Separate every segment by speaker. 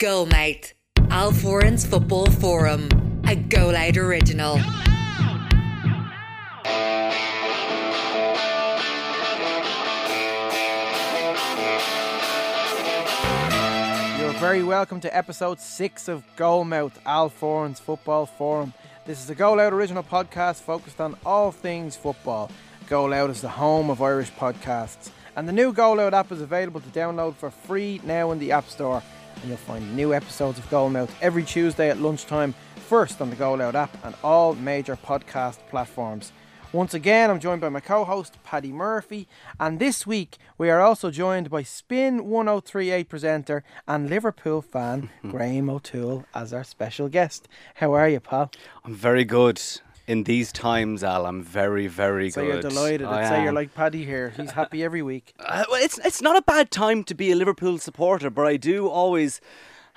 Speaker 1: Goalmouth, Al Foran's Football Forum, a Go Loud original.
Speaker 2: You're very welcome to episode six of Goalmouth, Al Foran's Football Forum. This is a Go Loud original podcast focused on all things football. Go Loud is the home of Irish podcasts, and the new Go Loud app is available to download for free now in the App Store. And you'll find new episodes of Goalmouth every Tuesday at lunchtime, first on the Go Loud app and all major podcast platforms. Once again, I'm joined by my co host, Paddy Murphy, and this week we are also joined by Spin 1038 presenter and Liverpool fan, Graham O'Toole, as our special guest. How are you, pal?
Speaker 3: I'm very good in these times, Al. I'm very, very
Speaker 2: So
Speaker 3: good.
Speaker 2: you're delighted.
Speaker 3: I
Speaker 2: I'd say you're like Paddy here. He's happy every week.
Speaker 3: Uh, well, it's it's not a bad time to be a Liverpool supporter, but I do always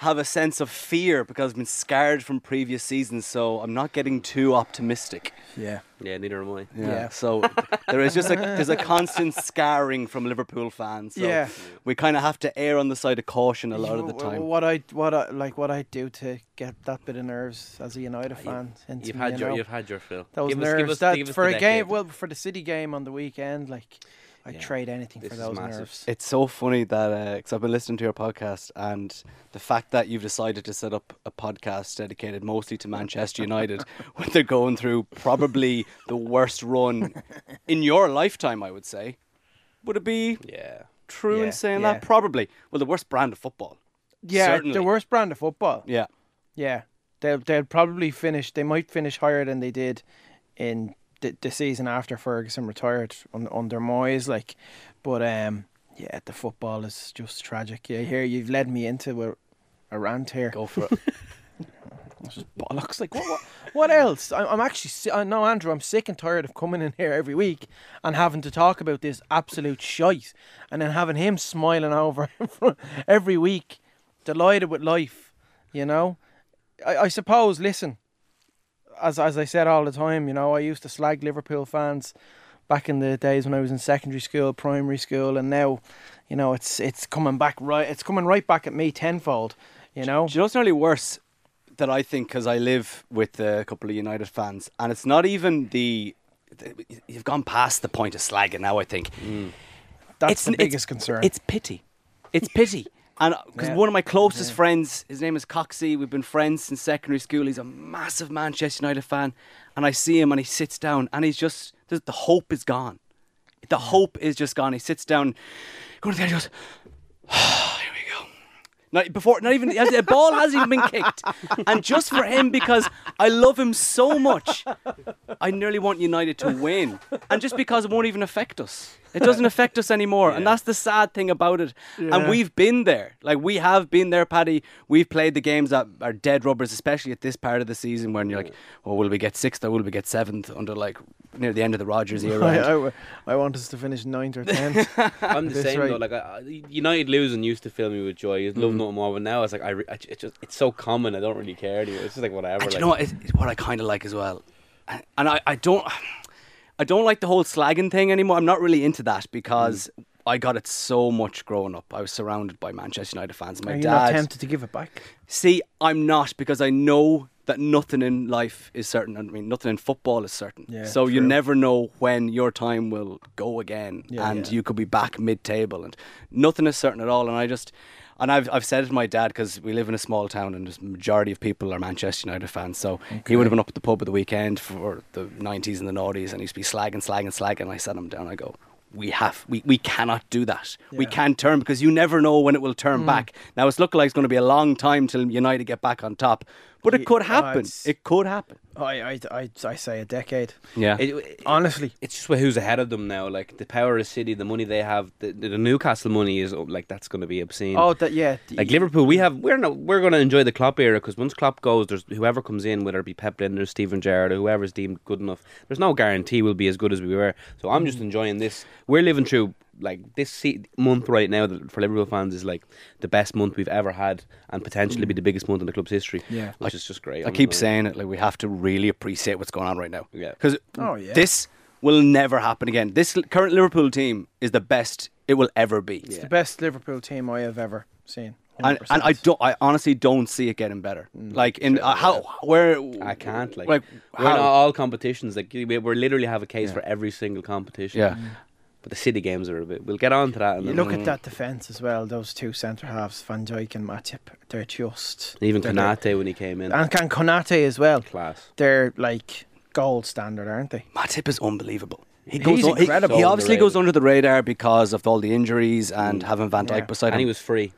Speaker 3: have a sense of fear because I've been scarred from previous seasons, so I'm not getting too optimistic.
Speaker 2: Yeah.
Speaker 4: Yeah, neither am I.
Speaker 2: Yeah.
Speaker 3: So there is just a there's a constant scarring from Liverpool fans. So
Speaker 2: Yeah.
Speaker 3: We kind of have to err on the side of caution a lot of the time.
Speaker 2: What I what I like what I do to get that bit of nerves as a United ah, fan. into
Speaker 4: You've
Speaker 2: me,
Speaker 4: had
Speaker 2: you
Speaker 4: your
Speaker 2: know.
Speaker 4: you've had your fill.
Speaker 2: those
Speaker 4: give
Speaker 2: nerves
Speaker 4: Us, give us,
Speaker 2: that
Speaker 4: give us
Speaker 2: for
Speaker 4: the
Speaker 2: a game well for the City game on the weekend like I'd
Speaker 4: Yeah.
Speaker 2: trade anything
Speaker 4: This
Speaker 2: for
Speaker 4: is
Speaker 2: those nerves.
Speaker 3: It's so funny that uh, because I've been listening to your podcast, and the fact that you've decided to set up a podcast dedicated mostly to Manchester United when they're going through probably the worst run in your lifetime, I would say. Would it be
Speaker 4: Yeah.
Speaker 3: true
Speaker 2: Yeah,
Speaker 3: in saying
Speaker 2: yeah.
Speaker 3: that? Probably. Well, the worst brand of football.
Speaker 2: Yeah,
Speaker 3: Certainly.
Speaker 2: the worst brand of football.
Speaker 3: Yeah.
Speaker 2: Yeah, they'll they'll probably finish. They might finish higher than they did in the, the season after Ferguson retired un, under Moyes. Like, but um, yeah, the football is just tragic. Yeah, here you've led me into a, a rant here.
Speaker 3: Go for it.
Speaker 2: Just bollocks. Like what? What, what else? I, I'm actually. I know, Andrew. I'm sick and tired of coming in here every week and having to talk about this absolute shite, and then having him smiling over every week, delighted with life. You know, I, I suppose. Listen, as as I said all the time, you know, I used to slag Liverpool fans back in the days when I was in secondary school, primary school, and now, you know, it's it's coming back right. It's coming right back at me tenfold. You know.
Speaker 3: Do you know what's nearly worse that I think because I live with a couple of United fans, and it's not even the. the- You've gone past the point of slagging now. I think mm. Mm.
Speaker 2: That's
Speaker 3: It's-
Speaker 2: the
Speaker 3: it's-
Speaker 2: biggest concern.
Speaker 3: It's pity. It's pity. And because
Speaker 2: Yeah.
Speaker 3: one of my closest friends, his name is Coxie, we've been friends since secondary school. He's a massive Manchester United fan. And I see him and he sits down and he's just, the hope is gone. The hope is just gone. He sits down, going to the end, he goes, here we go. Not before, not even a ball hasn't even been kicked, and just for him because I love him so much, I nearly want United to win, and just because it won't even affect us. It doesn't affect us anymore, and that's the sad thing about it.
Speaker 2: Yeah.
Speaker 3: And we've been there, like we have been there, Paddy. We've played the games that are dead rubbers, especially at this part of the season when you're like, "Oh, will we get sixth or will we get seventh under like near the end of the Rogers era?"
Speaker 2: I want us to finish ninth or tenth.
Speaker 4: I'm the same
Speaker 2: right.
Speaker 4: though. Like I, I- United losing used to fill me with joy. I
Speaker 3: Mm.
Speaker 4: love nothing more. But now it's like I, re- I it's just it's so common. I don't really care anymore. It's just like whatever.
Speaker 3: And
Speaker 4: like,
Speaker 3: you know what? It's, it's what I kind of like as well, and and I, I don't, I don't like the whole slagging thing anymore. I'm not really into that because I got it so much growing up. I was surrounded by Manchester United fans. My
Speaker 2: Are you not tempted to give it back?
Speaker 3: See, I'm not because I know that nothing in life is certain. I mean, nothing in football is certain.
Speaker 2: Yeah,
Speaker 3: so you never know when your time will go again,
Speaker 2: Yeah,
Speaker 3: and
Speaker 2: yeah.
Speaker 3: you could be back mid-table, and nothing is certain at all. And I just, and I've I've said it to my dad because we live in a small town, and the majority of people are Manchester United fans. So he would have been up at the pub at the weekend for the '90s and the noughties, and he used to be slagging, slagging, slagging. And I sat him down. I go. We have we, we cannot do that. We can't turn because you never know when it will turn hmm. back. Now it's looking like it's going to be a long time till United get back on top, but
Speaker 2: Ye-
Speaker 3: it could
Speaker 2: uh,
Speaker 3: happen.
Speaker 2: it's-
Speaker 3: it could happen.
Speaker 2: I, I, I, I say a decade.
Speaker 3: Yeah.
Speaker 4: It, it-
Speaker 2: Honestly,
Speaker 4: it's just who's ahead of them now. Like the power of City, the money they have, the, the Newcastle money is oh, like that's going to be obscene.
Speaker 2: oh, that yeah.
Speaker 4: Like Liverpool, we have we're not we're going to enjoy the Klopp era because once Klopp goes, there's whoever comes in, whether it be Pep Lijnders, Steven Gerrard, or whoever's deemed good enough. There's no guarantee we'll be as good as we were. So I'm
Speaker 2: Mm.
Speaker 4: just enjoying this. We're living through like this se- month right now that for Liverpool fans is like the best month we've ever had, and potentially be the biggest month in the club's history.
Speaker 2: Mm. Yeah.
Speaker 4: which is just great.
Speaker 3: I
Speaker 4: I'm
Speaker 3: keep
Speaker 4: enjoying
Speaker 3: saying it. Like we have to really appreciate what's going on right now.
Speaker 4: Yeah.
Speaker 3: Because
Speaker 2: Oh, yeah.
Speaker 3: this will never happen again. This current Liverpool team is the best it will ever be.
Speaker 2: It's the best Liverpool team I have ever seen.
Speaker 3: And, and I don't. I honestly don't see it getting better.
Speaker 2: Mm.
Speaker 3: Like in uh, how where
Speaker 4: I can't like,
Speaker 3: like
Speaker 4: we're in
Speaker 3: how?
Speaker 4: all competitions. Like we we literally have a case for every single competition.
Speaker 3: Yeah.
Speaker 4: But the city games are a bit. We'll get on to that. And
Speaker 2: You
Speaker 4: then
Speaker 2: look at that defence as well. Those two centre halves, Van Dijk and Matip. They're just
Speaker 4: even
Speaker 2: they're-
Speaker 4: Konate when he came in,
Speaker 2: and can Konate as well.
Speaker 4: class.
Speaker 2: They're like gold standard, aren't they?
Speaker 3: Matip is unbelievable. He
Speaker 2: He's
Speaker 3: goes. on- he-
Speaker 2: incredible.
Speaker 3: He,
Speaker 4: So
Speaker 3: obviously goes under the radar because of all the injuries and
Speaker 4: Mm.
Speaker 3: having Van Dijk
Speaker 2: Yeah.
Speaker 3: beside
Speaker 4: And
Speaker 3: him.
Speaker 4: he was free.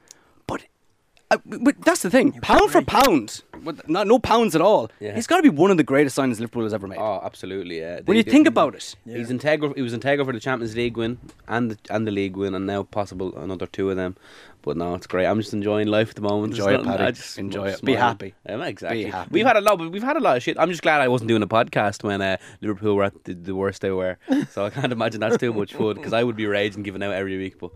Speaker 3: But, uh, but that's the thing. Pound for pound, with not, no pounds at all.
Speaker 4: Yeah.
Speaker 3: He's got to be one of the greatest signings Liverpool has ever made.
Speaker 4: Oh, absolutely. Yeah.
Speaker 3: when
Speaker 4: They-
Speaker 3: you
Speaker 4: they-
Speaker 3: think about it,
Speaker 4: He's integral. He was integral for the Champions League win and the, and the league win, and now possible another two of them. But no, it's great. I'm just enjoying life at the moment.
Speaker 3: Enjoy
Speaker 4: There's
Speaker 3: it,
Speaker 4: nothing-
Speaker 3: Paddy.
Speaker 4: I just
Speaker 3: Enjoy it. Be
Speaker 4: smiling.
Speaker 3: happy.
Speaker 4: Yeah, exactly.
Speaker 3: Be happy.
Speaker 4: We've had a lot, but we've had a lot of shit. I'm just glad I wasn't doing a podcast when uh, Liverpool were at the, the worst they were. so I can't imagine that's too much fun because I would be raging giving out every week. But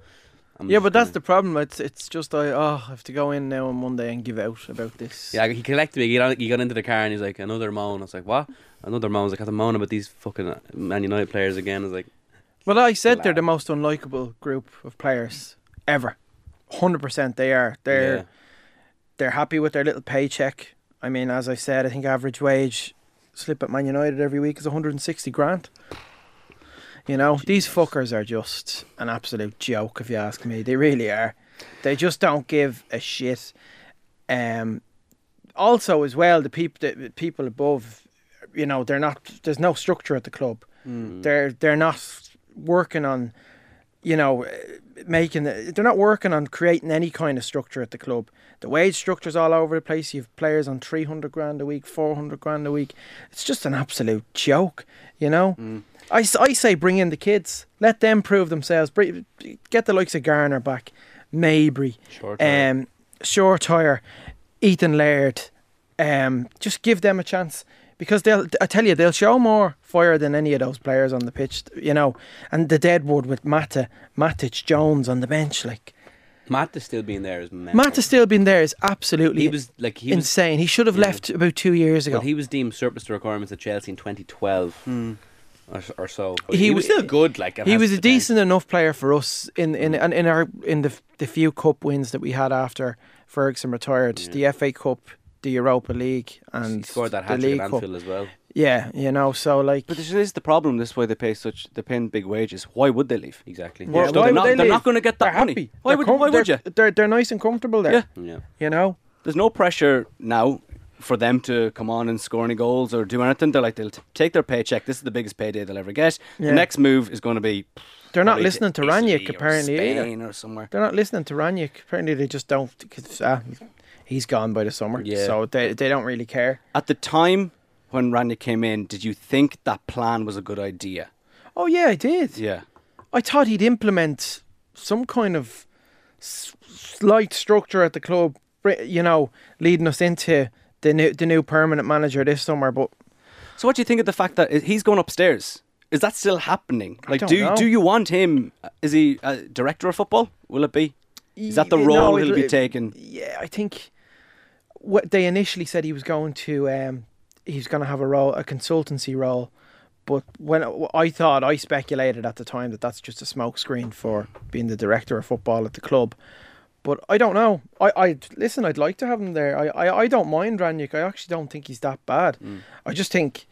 Speaker 4: I'm
Speaker 2: Yeah, but that's the problem. It's it's just I oh I have to go in now on Monday and give out about this.
Speaker 4: Yeah, he collected me. He got, he got into the car and he's like, another moan. I was like, what? Another moan. I was like, I have to moan about these fucking Man United players again. I was like,
Speaker 2: Well, I said they're the most unlikable group of players ever. Hundred percent, they are. They're
Speaker 4: yeah.
Speaker 2: they're happy with their little paycheck. I mean, as I said, I think average wage slip at Man United every week is 160 grand. You know, these fuckers are just an absolute joke, if you ask me. They really are. They just don't give a shit. Um, also, as well, the people, the people above, you know, they're not. There's no structure at the club.
Speaker 3: Mm.
Speaker 2: They're they're not working on, you know, making. the- They're not working on creating any kind of structure at the club. The wage structure's all over the place. You've players on three hundred grand a week, four hundred grand a week. It's just an absolute joke, you know.
Speaker 3: Mm.
Speaker 2: I, I say bring in the kids, let them prove themselves. Get the likes of Garner back, Mejbri,
Speaker 4: Short
Speaker 2: um, Shoretire, Ethan Laird. Um, just give them a chance because they'll. I tell you, they'll show more fire than any of those players on the pitch. You know, and the deadwood with Mata, Matic, Jones on the bench. Like
Speaker 4: Matt is still being there is mental.
Speaker 2: Still been there is absolutely
Speaker 4: He was like he was.
Speaker 2: insane. He should have
Speaker 4: yeah.
Speaker 2: left about two years ago.
Speaker 4: Well, he was deemed surplus to requirements at Chelsea in 2012 or, or so. But
Speaker 2: He
Speaker 4: he, was still good. Like
Speaker 2: he was a
Speaker 4: potential.
Speaker 2: decent enough player for us in in mm. and in our in the the few cup wins that we had after Ferguson retired.
Speaker 4: Yeah.
Speaker 2: The FA Cup, the Europa League, and
Speaker 4: He scored that
Speaker 2: the
Speaker 4: hat trick
Speaker 2: League
Speaker 4: at
Speaker 2: Cup.
Speaker 4: As well.
Speaker 2: Yeah, you know, so like.
Speaker 3: But this is the problem. This is why they pay such. They pay big wages. Why would they leave?
Speaker 4: Exactly.
Speaker 2: Well,
Speaker 3: Yeah,
Speaker 2: why
Speaker 3: they're not-
Speaker 2: they
Speaker 3: they're not gonna get that
Speaker 2: They're
Speaker 3: money.
Speaker 2: happy.
Speaker 3: Why
Speaker 2: They're
Speaker 3: would-
Speaker 2: com-
Speaker 3: why would you?
Speaker 2: They're they're nice and comfortable there.
Speaker 3: Yeah.
Speaker 4: yeah.
Speaker 2: You know.
Speaker 3: There's no pressure now for them to come on and score any goals or do anything. They're like they'll t- take their paycheck. This is the biggest payday they'll ever get.
Speaker 2: Yeah.
Speaker 3: The next move is going to be.
Speaker 2: They're not listening to
Speaker 3: Rangnick
Speaker 2: apparently either.
Speaker 3: Spain or somewhere.
Speaker 2: They're not listening to Rangnick. Apparently, they just don't. Cause, ah, he's gone by the summer,
Speaker 4: Yeah.
Speaker 2: so they they don't really care.
Speaker 3: At the time when Rangnick came in, did you think that plan was a good idea?
Speaker 2: Oh yeah, I did.
Speaker 3: Yeah.
Speaker 2: I thought he'd implement some kind of s- slight structure at the club, you know, leading us into the new the new permanent manager this summer. But
Speaker 3: So what do you think of the fact that he's going upstairs? Is that still happening? Like, do
Speaker 2: know.
Speaker 3: do you want him? Is he a director of football? Will it be? Is that the role
Speaker 2: no,
Speaker 3: he'll be taking?
Speaker 2: Yeah, I think what they initially said he was going to um he's going to have a role a consultancy role. But when I thought I speculated at the time that that's just a smokescreen for being the director of football at the club. But I don't know. I, I listen. I'd like to have him there. I, I, I don't mind Rangnick. I actually don't think he's that bad. Mm. I just think,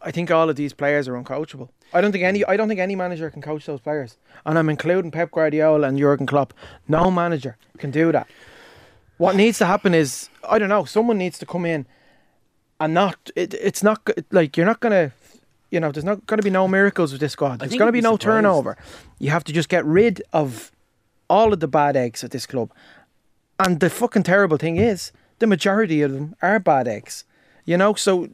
Speaker 2: I think all of these players are uncoachable. I don't think any. Mm. I don't think any manager can coach those players. And I'm including Pep Guardiola and Jurgen Klopp. No manager can do that. What needs to happen is I don't know. Someone needs to come in, and not. It, it's not like you're not gonna. You know, there's not going to be no miracles with this squad. There's going to be
Speaker 4: be
Speaker 2: no
Speaker 4: surprised.
Speaker 2: turnover. You have to just get rid of all of the bad eggs at this club. And the fucking terrible thing is, the majority of them are bad eggs. You know, so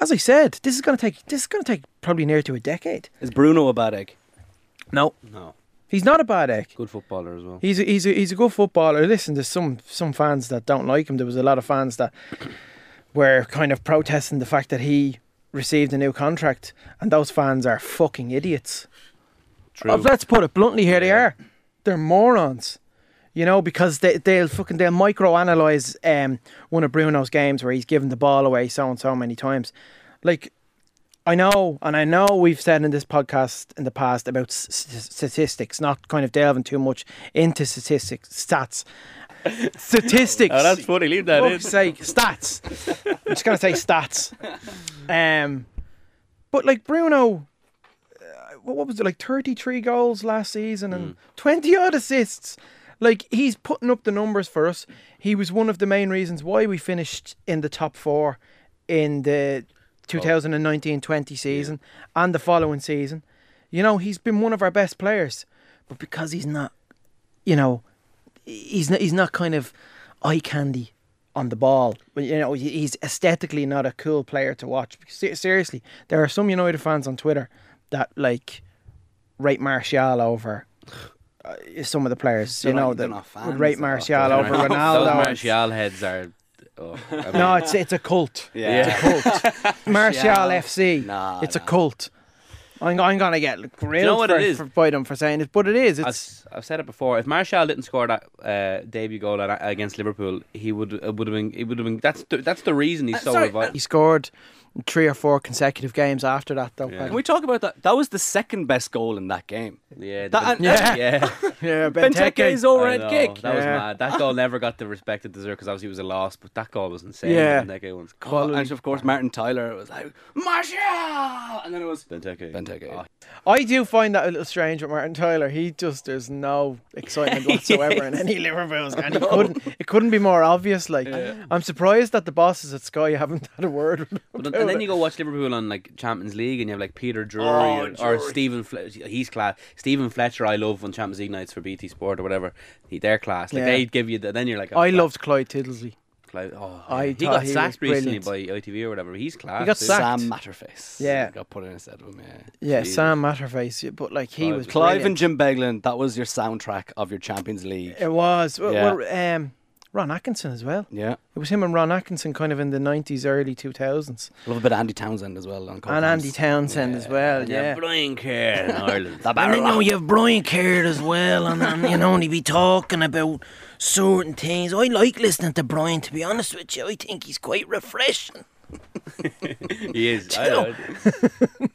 Speaker 2: as I said, this is going to take this is going to take probably near to a decade.
Speaker 3: Is Bruno a bad egg?
Speaker 2: No,
Speaker 4: No,
Speaker 2: he's not a bad egg.
Speaker 4: good footballer as well.
Speaker 2: He's a, he's a, he's a good footballer. Listen, there's some some fans that don't like him. There was a lot of fans that were kind of protesting the fact that he received a new contract, and those fans are fucking idiots.
Speaker 4: True.
Speaker 2: Uh, let's put it bluntly, here they are. They're morons. You know, because they they'll fucking they'll microanalyze um one of Bruno's games where he's given the ball away so and so many times. Like I know, and I know we've said in this podcast in the past about s- statistics, not kind of delving too much into statistics, stats. statistics.
Speaker 4: Oh, that's funny. Leave that in.
Speaker 2: sake, stats. I'm just gonna say stats. Um, but like Bruno, what, what was it like? 33 goals last season and hmm. 20 odd assists. Like he's putting up the numbers for us. He was one of the main reasons why we finished in the top four in the 2019-20 season and the following season. You know, he's been one of our best players, but because he's not, you know, he's not, he's not kind of eye candy on the ball. But you know, he's aesthetically not a cool player to watch. Seriously, there are some United fans on Twitter that like rate Martial over uh, some of the players.
Speaker 3: They're
Speaker 2: you
Speaker 3: not-
Speaker 2: know,
Speaker 3: they're
Speaker 2: that would rate
Speaker 3: though.
Speaker 2: Martial over
Speaker 3: not-
Speaker 2: Ronaldo.
Speaker 4: Those Martial heads are. Oh, I mean,
Speaker 2: No, it's it's a cult.
Speaker 3: Yeah.
Speaker 2: it's a cult. Martial FC.
Speaker 3: Nah,
Speaker 2: it's a cult. I'm, I'm gonna get grilled
Speaker 4: what
Speaker 2: for,
Speaker 4: it is?
Speaker 2: for- by them for saying it, but it is. It's
Speaker 4: I've, I've said it before. If Martial didn't score that uh, debut goal at, against Liverpool, he would it would have been. It would have been. That's the, that's the reason he's so
Speaker 3: sorry,
Speaker 4: revived.
Speaker 2: he scored three or four consecutive games after that, though.
Speaker 4: Yeah.
Speaker 3: Can we talk about that? That was the second best goal in that game.
Speaker 4: Yeah,
Speaker 3: That-
Speaker 4: the-
Speaker 2: Yeah.
Speaker 4: yeah.
Speaker 2: Yeah,
Speaker 3: Benteke's
Speaker 4: I
Speaker 3: overhead kick.
Speaker 4: That was mad. That goal never got the respect it deserved because obviously it was a loss, but that goal was insane.
Speaker 2: Yeah.
Speaker 4: Benteke one's
Speaker 3: and of course, Martin Tyler was like, Martial! And then it was
Speaker 4: Benteke.
Speaker 3: Benteke.
Speaker 4: Oh,
Speaker 2: I do find that a little strange with Martin Tyler. He just there's no excitement whatsoever in any Liverpool's and he couldn't it couldn't be more obvious. Like I'm surprised that the bosses at Sky haven't had a word with him.
Speaker 4: But then,
Speaker 2: about
Speaker 4: and then you go watch Liverpool on like Champions League, and you have like Peter Drury
Speaker 3: Oh,
Speaker 4: or, or Stephen. Fle- he's class. Stephen Fletcher, I love on Champions League nights for BT Sport or whatever. He, they're class. Like
Speaker 2: Yeah.
Speaker 4: they give you. The, then you're like, oh,
Speaker 2: I
Speaker 4: class.
Speaker 2: loved Clive Tyldesley.
Speaker 4: Like, oh,
Speaker 2: I
Speaker 4: he got
Speaker 2: he
Speaker 4: sacked recently
Speaker 2: brilliant.
Speaker 4: by ITV or whatever. He's class.
Speaker 2: He got
Speaker 4: dude.
Speaker 2: sacked.
Speaker 3: Sam Matterface.
Speaker 2: Yeah.
Speaker 3: Got put in instead of him, yeah.
Speaker 2: Yeah,
Speaker 4: Jesus.
Speaker 2: Sam Matterface. yeah, But like he
Speaker 4: Clive
Speaker 2: was
Speaker 4: was
Speaker 3: Clive
Speaker 2: brilliant.
Speaker 3: and Jim Beglin, that was your soundtrack of your Champions League.
Speaker 2: It was. Well,
Speaker 3: Yeah.
Speaker 2: well, um, Ron Atkinson as well.
Speaker 3: Yeah.
Speaker 2: It was him and Ron Atkinson kind of in the 90s, early 2000s.
Speaker 3: I love a bit of Andy Townsend as well. On
Speaker 2: And. Andy Townsend as well, yeah.
Speaker 4: Brian Kerr in Ireland.
Speaker 3: The
Speaker 2: And then, you know, you have Brian Kerr as well, and, and you know, and he be talking about certain things. I like listening to Brian, to be honest with you. I think he's quite refreshing.
Speaker 4: he is. I. I,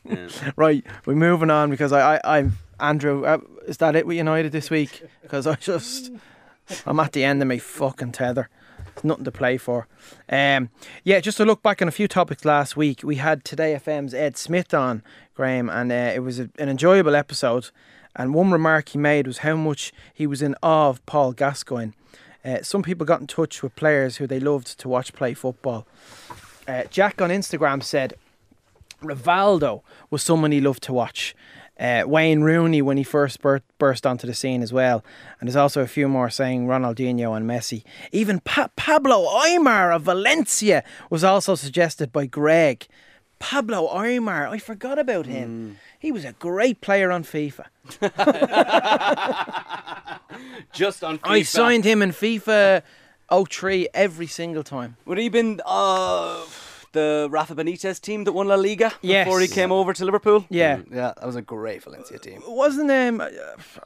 Speaker 4: yeah.
Speaker 2: Right, we're moving on because I, I I'm Andrew. Uh, is that it with United this week? Because I just I'm at the end of my fucking tether. Nothing to play for. Um, yeah, just to look back on a few topics last week, we had Today FM's Ed Smith on Graham, and uh, it was a, an enjoyable episode. And one remark he made was how much he was in awe of Paul Gascoigne. Uh, some people got in touch with players who they loved to watch play football. Uh, Jack on Instagram said Rivaldo was someone he loved to watch. Uh, Wayne Rooney when he first bur- burst onto the scene as well. And there's also a few more saying Ronaldinho and Messi. Even pa- Pablo Aimar of Valencia was also suggested by Greg. Pablo Aimar, I forgot about him. He was a great player on FIFA.
Speaker 3: Just on
Speaker 2: I signed him in FIFA 03 every single time.
Speaker 3: Would he been uh, the Rafa Benitez team that won La Liga
Speaker 2: Yes.
Speaker 3: before he came over to Liverpool?
Speaker 2: Yeah.
Speaker 3: Yeah, that was a great Valencia team.
Speaker 2: wasn't um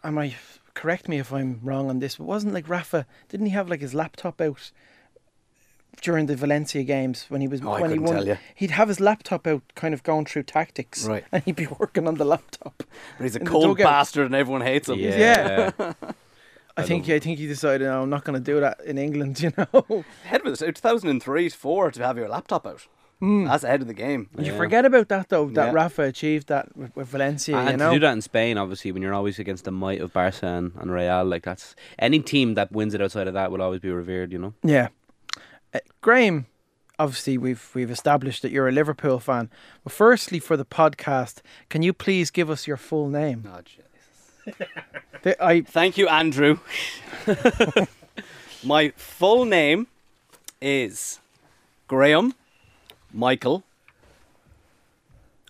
Speaker 2: am I correct me if I'm wrong on this but wasn't like Rafa didn't he have like his laptop out during the Valencia games when he was
Speaker 3: Oh, I
Speaker 2: when he won?
Speaker 3: Tell you.
Speaker 2: He'd have his laptop out kind of going through tactics
Speaker 3: Right.
Speaker 2: and he'd be working on the laptop
Speaker 3: But he's a cold bastard and everyone hates him.
Speaker 2: Yeah.
Speaker 4: Yeah.
Speaker 2: I, think I think he decided no, I'm not going to do that in England you know
Speaker 3: Ahead of it, 2003 4 to have your laptop out. That's ahead of the game.
Speaker 2: you forget about that though that
Speaker 3: Yeah.
Speaker 2: Rafa achieved that with, with Valencia
Speaker 4: and
Speaker 2: you
Speaker 4: to
Speaker 2: know
Speaker 4: do that in Spain, obviously, when you're always against the might of Barca and, and Real, like that's any team that wins it outside of that will always be revered. You know.
Speaker 2: Yeah. Uh, Graham, obviously we've we've established that you're a Liverpool fan. But firstly for the podcast, can you please give us your full name?
Speaker 3: Oh, Jesus.
Speaker 2: I
Speaker 3: Thank you, Andrew. My full name is Graham Michael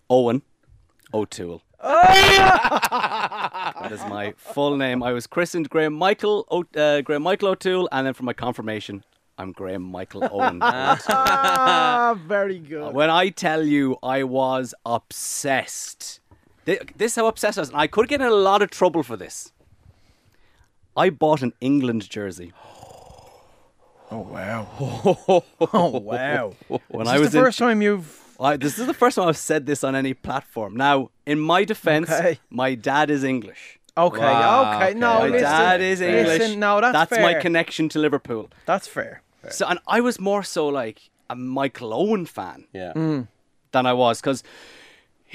Speaker 3: Owen O'Toole. that is my full name. I was christened Graham Michael o- uh, Graham Michael O'Toole, and then for my confirmation, I'm Graham Michael Owen.
Speaker 2: Ah, very good.
Speaker 3: When I tell you I was obsessed, Thi- this is how obsessed I was. and I could get in a lot of trouble for this. I bought an England jersey
Speaker 2: Oh wow. oh wow.
Speaker 3: when
Speaker 2: Is
Speaker 3: I
Speaker 2: this
Speaker 3: was
Speaker 2: the
Speaker 3: in.
Speaker 2: first time you've
Speaker 3: I, this is the first time I've said this on any platform. Now, in my defense,
Speaker 2: Okay.
Speaker 3: my dad is English.
Speaker 2: Okay,
Speaker 4: Wow,
Speaker 2: okay, no,
Speaker 4: okay.
Speaker 3: my
Speaker 2: listen,
Speaker 3: dad is English.
Speaker 2: Listen, no, that's,
Speaker 3: my
Speaker 2: fair.
Speaker 3: connection to Liverpool.
Speaker 2: That's fair.
Speaker 3: So, and I was more so like a Michael Owen fan
Speaker 4: Yeah.
Speaker 2: Mm.
Speaker 3: than I was because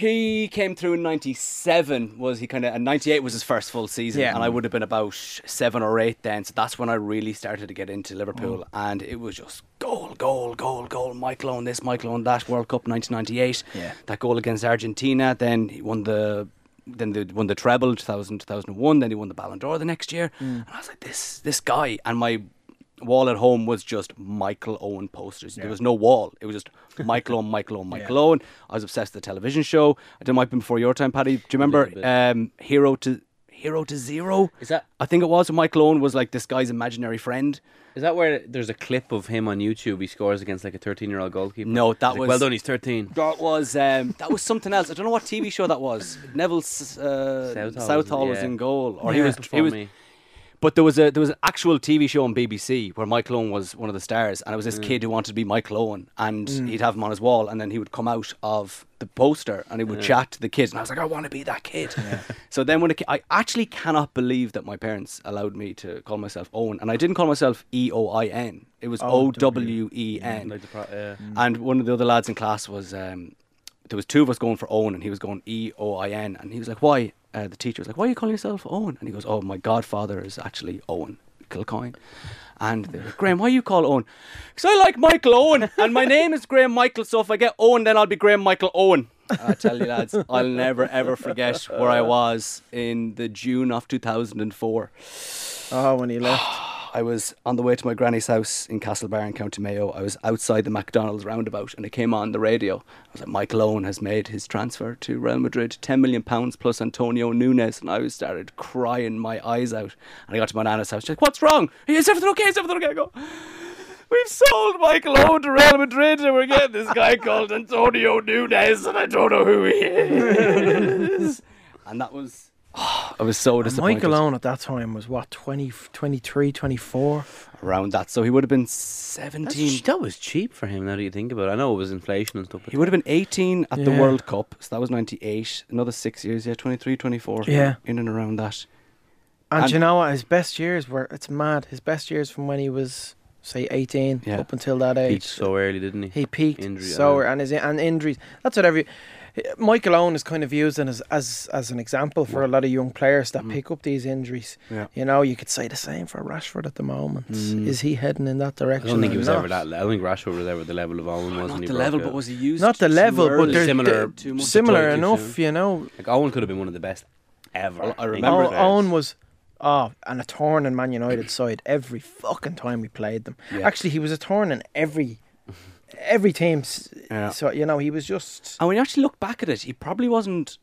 Speaker 3: he came through in '97. Was he kind of? And '98 was his first full season,
Speaker 2: Yeah.
Speaker 3: and I would have been about seven or eight then. So that's when I really started to get into Liverpool,
Speaker 2: Mm.
Speaker 3: and it was just goal, goal, goal, goal. Michael on this, Michael on that. World Cup 1998.
Speaker 2: Yeah.
Speaker 3: That goal against Argentina. Then he won the. Then they won the treble 2000, 2001. Then he won the Ballon d'Or the next year,
Speaker 2: Mm.
Speaker 3: and I was like, this this guy. And my wall at home was just Michael Owen posters. There was no wall. It was just Michael Owen, Michael Owen, Michael
Speaker 2: Yeah.
Speaker 3: Owen. I was obsessed with the television show. I did might been before your time, Paddy. Do you remember um, Hero to Hero to Zero?
Speaker 4: Is that
Speaker 3: I think it was. Michael Owen was like this guy's imaginary friend.
Speaker 4: is that where there's a clip of him on YouTube? He scores against like a 13 year old goalkeeper.
Speaker 3: No, that
Speaker 4: He's like,
Speaker 3: was-
Speaker 4: well done. He's 13.
Speaker 3: That was um, that was something else. I don't know what TV show that was. Neville uh,
Speaker 4: Southall,
Speaker 3: Southall was
Speaker 4: yeah.
Speaker 3: in goal, or he was he was
Speaker 4: funny.
Speaker 3: But there was a there was an actual TV show on BBC where Michael Owen was one of the stars, and it was this kid who wanted to be Michael Owen, and he'd have him on his wall, and then he would come out of the poster and he would chat to the kids, and I was like, I want to be that kid. so then when it, I actually cannot believe that my parents allowed me to call myself Owen, and I didn't call myself E O I N. It was O W E N.
Speaker 4: Like the pro- yeah.
Speaker 3: And one of the other lads in class was um, there was two of us going for Owen, and he was going E O I N, and he was like, "Why?" Uh, the teacher was like, "Why are you calling yourself Owen?" And he goes, "Oh, my godfather is actually Owen Kilcoyne." And they're like, Graham, why you call Owen? Because I like Michael Owen, and my name is Graham Michael. So if I get Owen, then I'll be Graham Michael Owen. I tell you, lads, I'll never ever forget where I was in the June of 2004.
Speaker 2: Oh, when he left.
Speaker 3: I was on the way to my granny's house in Castlebar in County Mayo. I was outside the McDonald's roundabout and it came on the radio. I was like, Michael Owen has made his transfer to Real Madrid, £10 million pounds plus Antonio Nunes. And I started crying my eyes out. And I got to my nana's house. She's like, What's wrong? Is everything okay? Is everything okay? I go, We've sold Michael Owen to Real Madrid and we're getting this guy called Antonio Nunes and I don't know who he is. and that was, I was so disappointed.
Speaker 2: Michael Owen at that time was what 20, 23, 24.
Speaker 3: Around that. So he would have been 17.
Speaker 4: ch- that was cheap for him. Now that you think about it, I know it was inflation and stuff. But
Speaker 3: He would have been 18 at the World Cup, so that was 98. Another six years, yeah, 23, 24.
Speaker 2: Yeah.
Speaker 3: In and around that.
Speaker 2: And,
Speaker 3: And-
Speaker 2: you know what? His best years were, it's mad. His best years from when he was, say, 18
Speaker 3: Yeah.
Speaker 2: up until that age.
Speaker 4: He peaked so early, didn't he?
Speaker 2: He peaked
Speaker 4: Injury,
Speaker 2: so
Speaker 4: uh,
Speaker 2: and his and injuries. That's what every Michael Owen is kind of used as as as an example for a lot of young players that pick up these injuries.
Speaker 3: Yeah.
Speaker 2: You know, you could say the same for Rashford at the moment.
Speaker 3: Mm.
Speaker 2: Is he heading in that direction?
Speaker 4: I
Speaker 2: direction?
Speaker 4: don't think he was
Speaker 2: not?
Speaker 4: ever that. le- I think Rashford was ever the level of Owen was when
Speaker 3: Not
Speaker 4: he
Speaker 3: the level,
Speaker 4: out.
Speaker 3: but was he used
Speaker 2: Not the
Speaker 3: too
Speaker 2: level, but
Speaker 3: early?
Speaker 2: they're
Speaker 4: Similar-
Speaker 2: they're
Speaker 3: Too much
Speaker 2: similar
Speaker 4: too
Speaker 2: enough.
Speaker 4: soon.
Speaker 2: You know,
Speaker 4: like Owen could have been one of the best ever.
Speaker 3: Well, I remember
Speaker 2: Owen,
Speaker 3: that.
Speaker 2: Owen was. Oh, and a thorn in Man United side every fucking time we played them.
Speaker 3: Yeah.
Speaker 2: Actually, he was a thorn in every every team. s-
Speaker 3: Yeah.
Speaker 2: So you know, he was just
Speaker 3: And when you actually look back at it, he probably wasn't.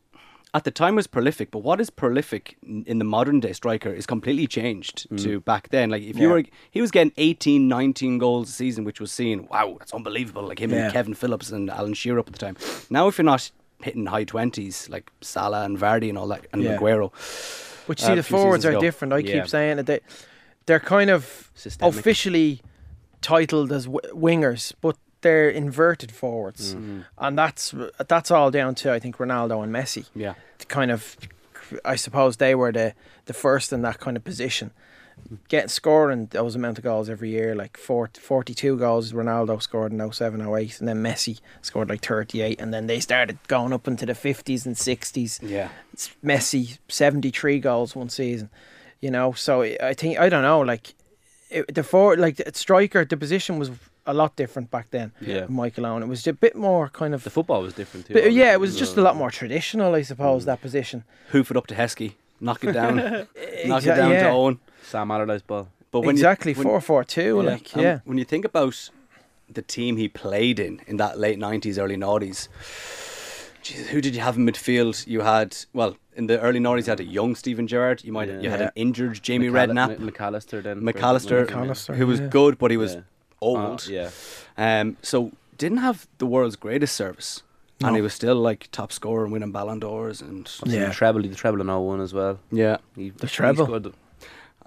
Speaker 3: At the time was prolific, but what is prolific in the modern day striker is completely changed to back then. Like if you
Speaker 2: Yeah.
Speaker 3: were, he was getting 18, 19 goals a season, which was seen. Wow, that's unbelievable. Like him
Speaker 2: Yeah.
Speaker 3: and Kevin Phillips and Alan Shearer up at the time. Now, if you're not hitting high twenties like Salah and Vardy and all that, and
Speaker 2: Yeah.
Speaker 3: Aguero,
Speaker 2: But you
Speaker 3: uh,
Speaker 2: see, the forwards are
Speaker 3: ago.
Speaker 2: different. I
Speaker 4: Yeah.
Speaker 2: keep saying that They, they're kind of
Speaker 4: Systemic.
Speaker 2: officially titled as w- wingers, but they're inverted forwards,
Speaker 3: Mm-hmm.
Speaker 2: and that's that's all down to I think Ronaldo and Messi.
Speaker 3: yeah,
Speaker 2: To kind of, I suppose they were the the first in that kind of position. Getting scoring those amount of goals every year, like 40, 42 goals Ronaldo scored in 07, 08, and then Messi scored like 38, and then they started going up into the 50s and 60s.
Speaker 3: yeah.
Speaker 2: It's Messi 73 goals one season, you know. So I think I don't know, like it, the four, like the striker, the position was a lot different back then.
Speaker 4: Yeah.
Speaker 2: with Michael Owen, it was a bit more kind of.
Speaker 4: The football was different too.
Speaker 2: but, yeah, it was just a lot mm. more traditional, I suppose. That mm. position.
Speaker 3: Hoof it up to Heskey, knock it down, knock
Speaker 2: Exa-
Speaker 3: it down
Speaker 2: yeah.
Speaker 3: to Owen.
Speaker 4: Sam Allardyce ball.
Speaker 3: But when
Speaker 2: exactly
Speaker 3: you, when-
Speaker 2: four four two.
Speaker 3: Yeah.
Speaker 2: Like
Speaker 3: And
Speaker 2: yeah,
Speaker 3: When you think about the team he played in in that late nineties, early noughties, Jesus, who did you have in midfield? You had well in the early noughties, you had a young Steven Gerrard. You might
Speaker 4: Yeah.
Speaker 3: you had
Speaker 2: Yeah.
Speaker 3: an injured Jamie
Speaker 4: McAll-
Speaker 3: Redknapp,
Speaker 4: M- McAllister then.
Speaker 3: McAllister,
Speaker 2: McAllister,
Speaker 3: who was
Speaker 2: yeah.
Speaker 3: good, but he was
Speaker 4: Yeah.
Speaker 3: Old.
Speaker 4: Uh, yeah.
Speaker 3: Um, so didn't have the world's greatest service, and he was still like top scorer and winning Ballon d'Ors and
Speaker 2: Yeah.
Speaker 4: The treble, the treble in 01 as well.
Speaker 3: yeah.
Speaker 4: He,
Speaker 2: The
Speaker 4: he
Speaker 2: treble.
Speaker 4: scored-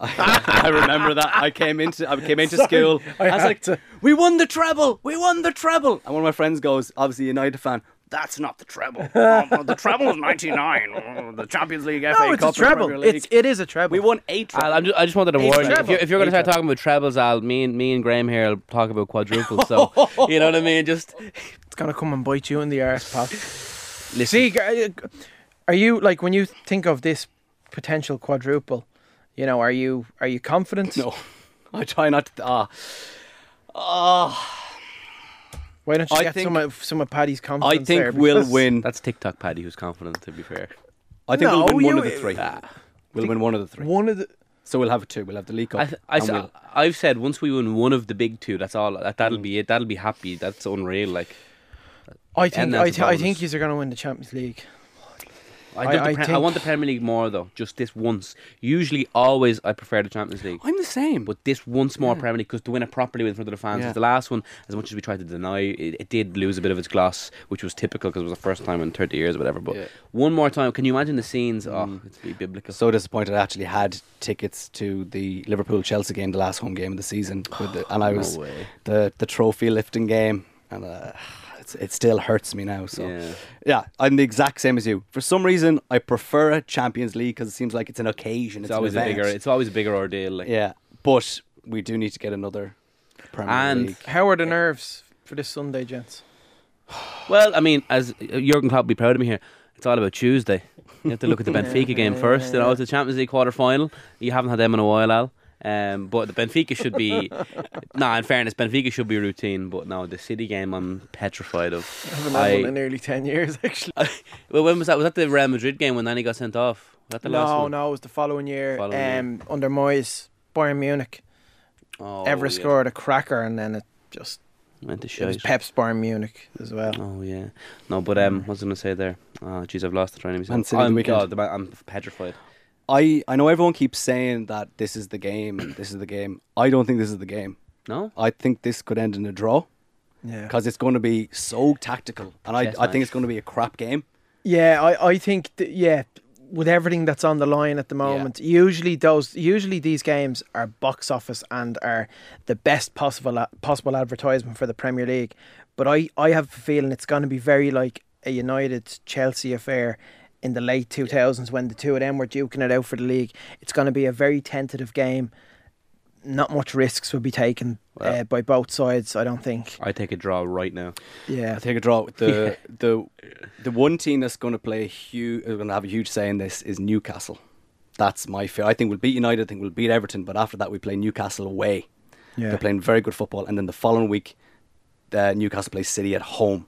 Speaker 3: I remember that. I came into I came into school.
Speaker 2: I
Speaker 3: I, was
Speaker 2: had
Speaker 3: like,
Speaker 2: to-
Speaker 3: "We won the treble! We won the treble!" And one of my friends goes, obviously a United fan, That's not the treble. Oh, the treble is '99. the Champions League, FA
Speaker 2: No, it's
Speaker 3: Cup,
Speaker 2: a treble.
Speaker 3: and
Speaker 2: It's it is a treble.
Speaker 3: we won eight.
Speaker 4: Al,
Speaker 3: trebles.
Speaker 4: I'm just, I just wanted to
Speaker 2: Eight
Speaker 4: warn you. If
Speaker 2: treble.
Speaker 4: you're, if you're going to start talking about trebles, Al, me and me and Graham here will talk about quadruples. So you know what I mean. Just
Speaker 2: it's gonna come and bite you in the arse, pal.
Speaker 4: listen.
Speaker 2: See, g- are you like when you think of this potential quadruple? You know, are you are you confident?
Speaker 3: no, I try not to. Ah, ah.
Speaker 2: Why don't you
Speaker 3: I
Speaker 2: get
Speaker 3: think-
Speaker 2: some of some of Paddy's confidence?
Speaker 3: I
Speaker 2: confidence?
Speaker 3: think
Speaker 2: there?
Speaker 3: we'll
Speaker 2: Because-
Speaker 3: win.
Speaker 4: That's TikTok Paddy who's confident. To be fair,
Speaker 3: I think
Speaker 2: No,
Speaker 3: we'll win one of
Speaker 2: you-
Speaker 3: the three. We'll win one of the three.
Speaker 2: one of the.
Speaker 3: So we'll have two. We'll have the League Cup.
Speaker 4: I, th- I,
Speaker 3: and
Speaker 4: s-
Speaker 3: we'll-
Speaker 4: I've said once we win one of the big two, that's all. That, that'll mm. be it. That'll be happy. That's unreal. Like
Speaker 2: I think
Speaker 4: And
Speaker 2: I,
Speaker 4: that's a
Speaker 2: th- I
Speaker 4: bonus.
Speaker 2: think you're going to win the Champions League.
Speaker 4: I,
Speaker 2: I- I
Speaker 4: Pre- I want the Premier League more though. Just this once. Usually, always I prefer the Champions League.
Speaker 3: I'm the same.
Speaker 4: But this once more Premier League because to win it properly in front of the fans.
Speaker 3: Yeah.
Speaker 4: The last one, as much as we tried to deny, it, it did lose a bit of its gloss, which was typical because it was the first time in 30 years or whatever. But
Speaker 3: Yeah.
Speaker 4: one more time, can you imagine the scenes? Oh, it's be biblical.
Speaker 3: so disappointed. I actually had tickets to the Liverpool Chelsea game, the last home game of the season, with the, and I
Speaker 4: No
Speaker 3: was
Speaker 4: way.
Speaker 3: the the trophy lifting game, and uh, it's, it still hurts me now. So
Speaker 4: Yeah.
Speaker 3: yeah, I'm the exact same as you. For some reason, I prefer a Champions League because it seems like it's an occasion.
Speaker 4: It's,
Speaker 3: It's,
Speaker 4: always a bigger. It's always a bigger ordeal. Like.
Speaker 3: yeah, but we do need to get another Premier
Speaker 4: And-
Speaker 3: League.
Speaker 2: How are the nerves for this Sunday, gents?
Speaker 4: Well, I mean, as uh, Jurgen Klopp will be proud of me here, it's all about Tuesday. You have to look at the Benfica game first. You know, it's the Champions League quarter final. You haven't had them in a while, Al. Um, but the Benfica should be. nah, in fairness, Benfica should be routine. But no, the City game, I'm petrified of.
Speaker 2: I haven't had one in nearly ten years, actually.
Speaker 4: Well, when was that? Was that the Real Madrid game when Nani got sent off? Was that the last
Speaker 2: no,
Speaker 4: one?
Speaker 2: no, it was the following year.
Speaker 4: Following year.
Speaker 2: um, under Moyes, Bayern Munich.
Speaker 4: Oh,
Speaker 2: Ever
Speaker 4: yeah.
Speaker 2: scored a cracker, and then it just
Speaker 4: Went to
Speaker 2: it was
Speaker 4: shite.
Speaker 2: Pep's Bayern Munich as well.
Speaker 4: Oh yeah, no, but um, what was I gonna say there? Oh, jeez, I've lost the train of
Speaker 3: Man
Speaker 4: myself.
Speaker 3: City the
Speaker 4: I'm,
Speaker 3: weekend.
Speaker 4: God, the I'm petrified.
Speaker 3: I I know everyone keeps saying that this is the game and this is the game. I don't think this is the game.
Speaker 4: No,
Speaker 3: I think this could end in a draw
Speaker 2: Yeah,
Speaker 3: because it's going to be so tactical, and I,
Speaker 4: Chess
Speaker 3: I think
Speaker 4: match.
Speaker 3: it's going to be a crap game.
Speaker 2: yeah. I, I think th- yeah, with everything that's on the line at the moment, usually those usually these games are box office and are the best possible a- possible advertisement for the Premier League. But I I have a feeling it's going to be very like a United Chelsea affair. In the late 2000s, when the two of them were duking it out for the league, it's going to be a very tentative game. Not much risks will be taken
Speaker 4: Well-
Speaker 2: uh, by both sides, I don't think.
Speaker 4: I take a draw right now.
Speaker 2: Yeah,
Speaker 3: I take a draw. The the the one team that's going to play huge, is going to have a huge say in this is Newcastle. That's my fear. I think we'll beat United. I think we'll beat Everton, but after that we play Newcastle away.
Speaker 2: yeah.
Speaker 3: They're playing very good football, and then the following week, uh, Newcastle plays City at home,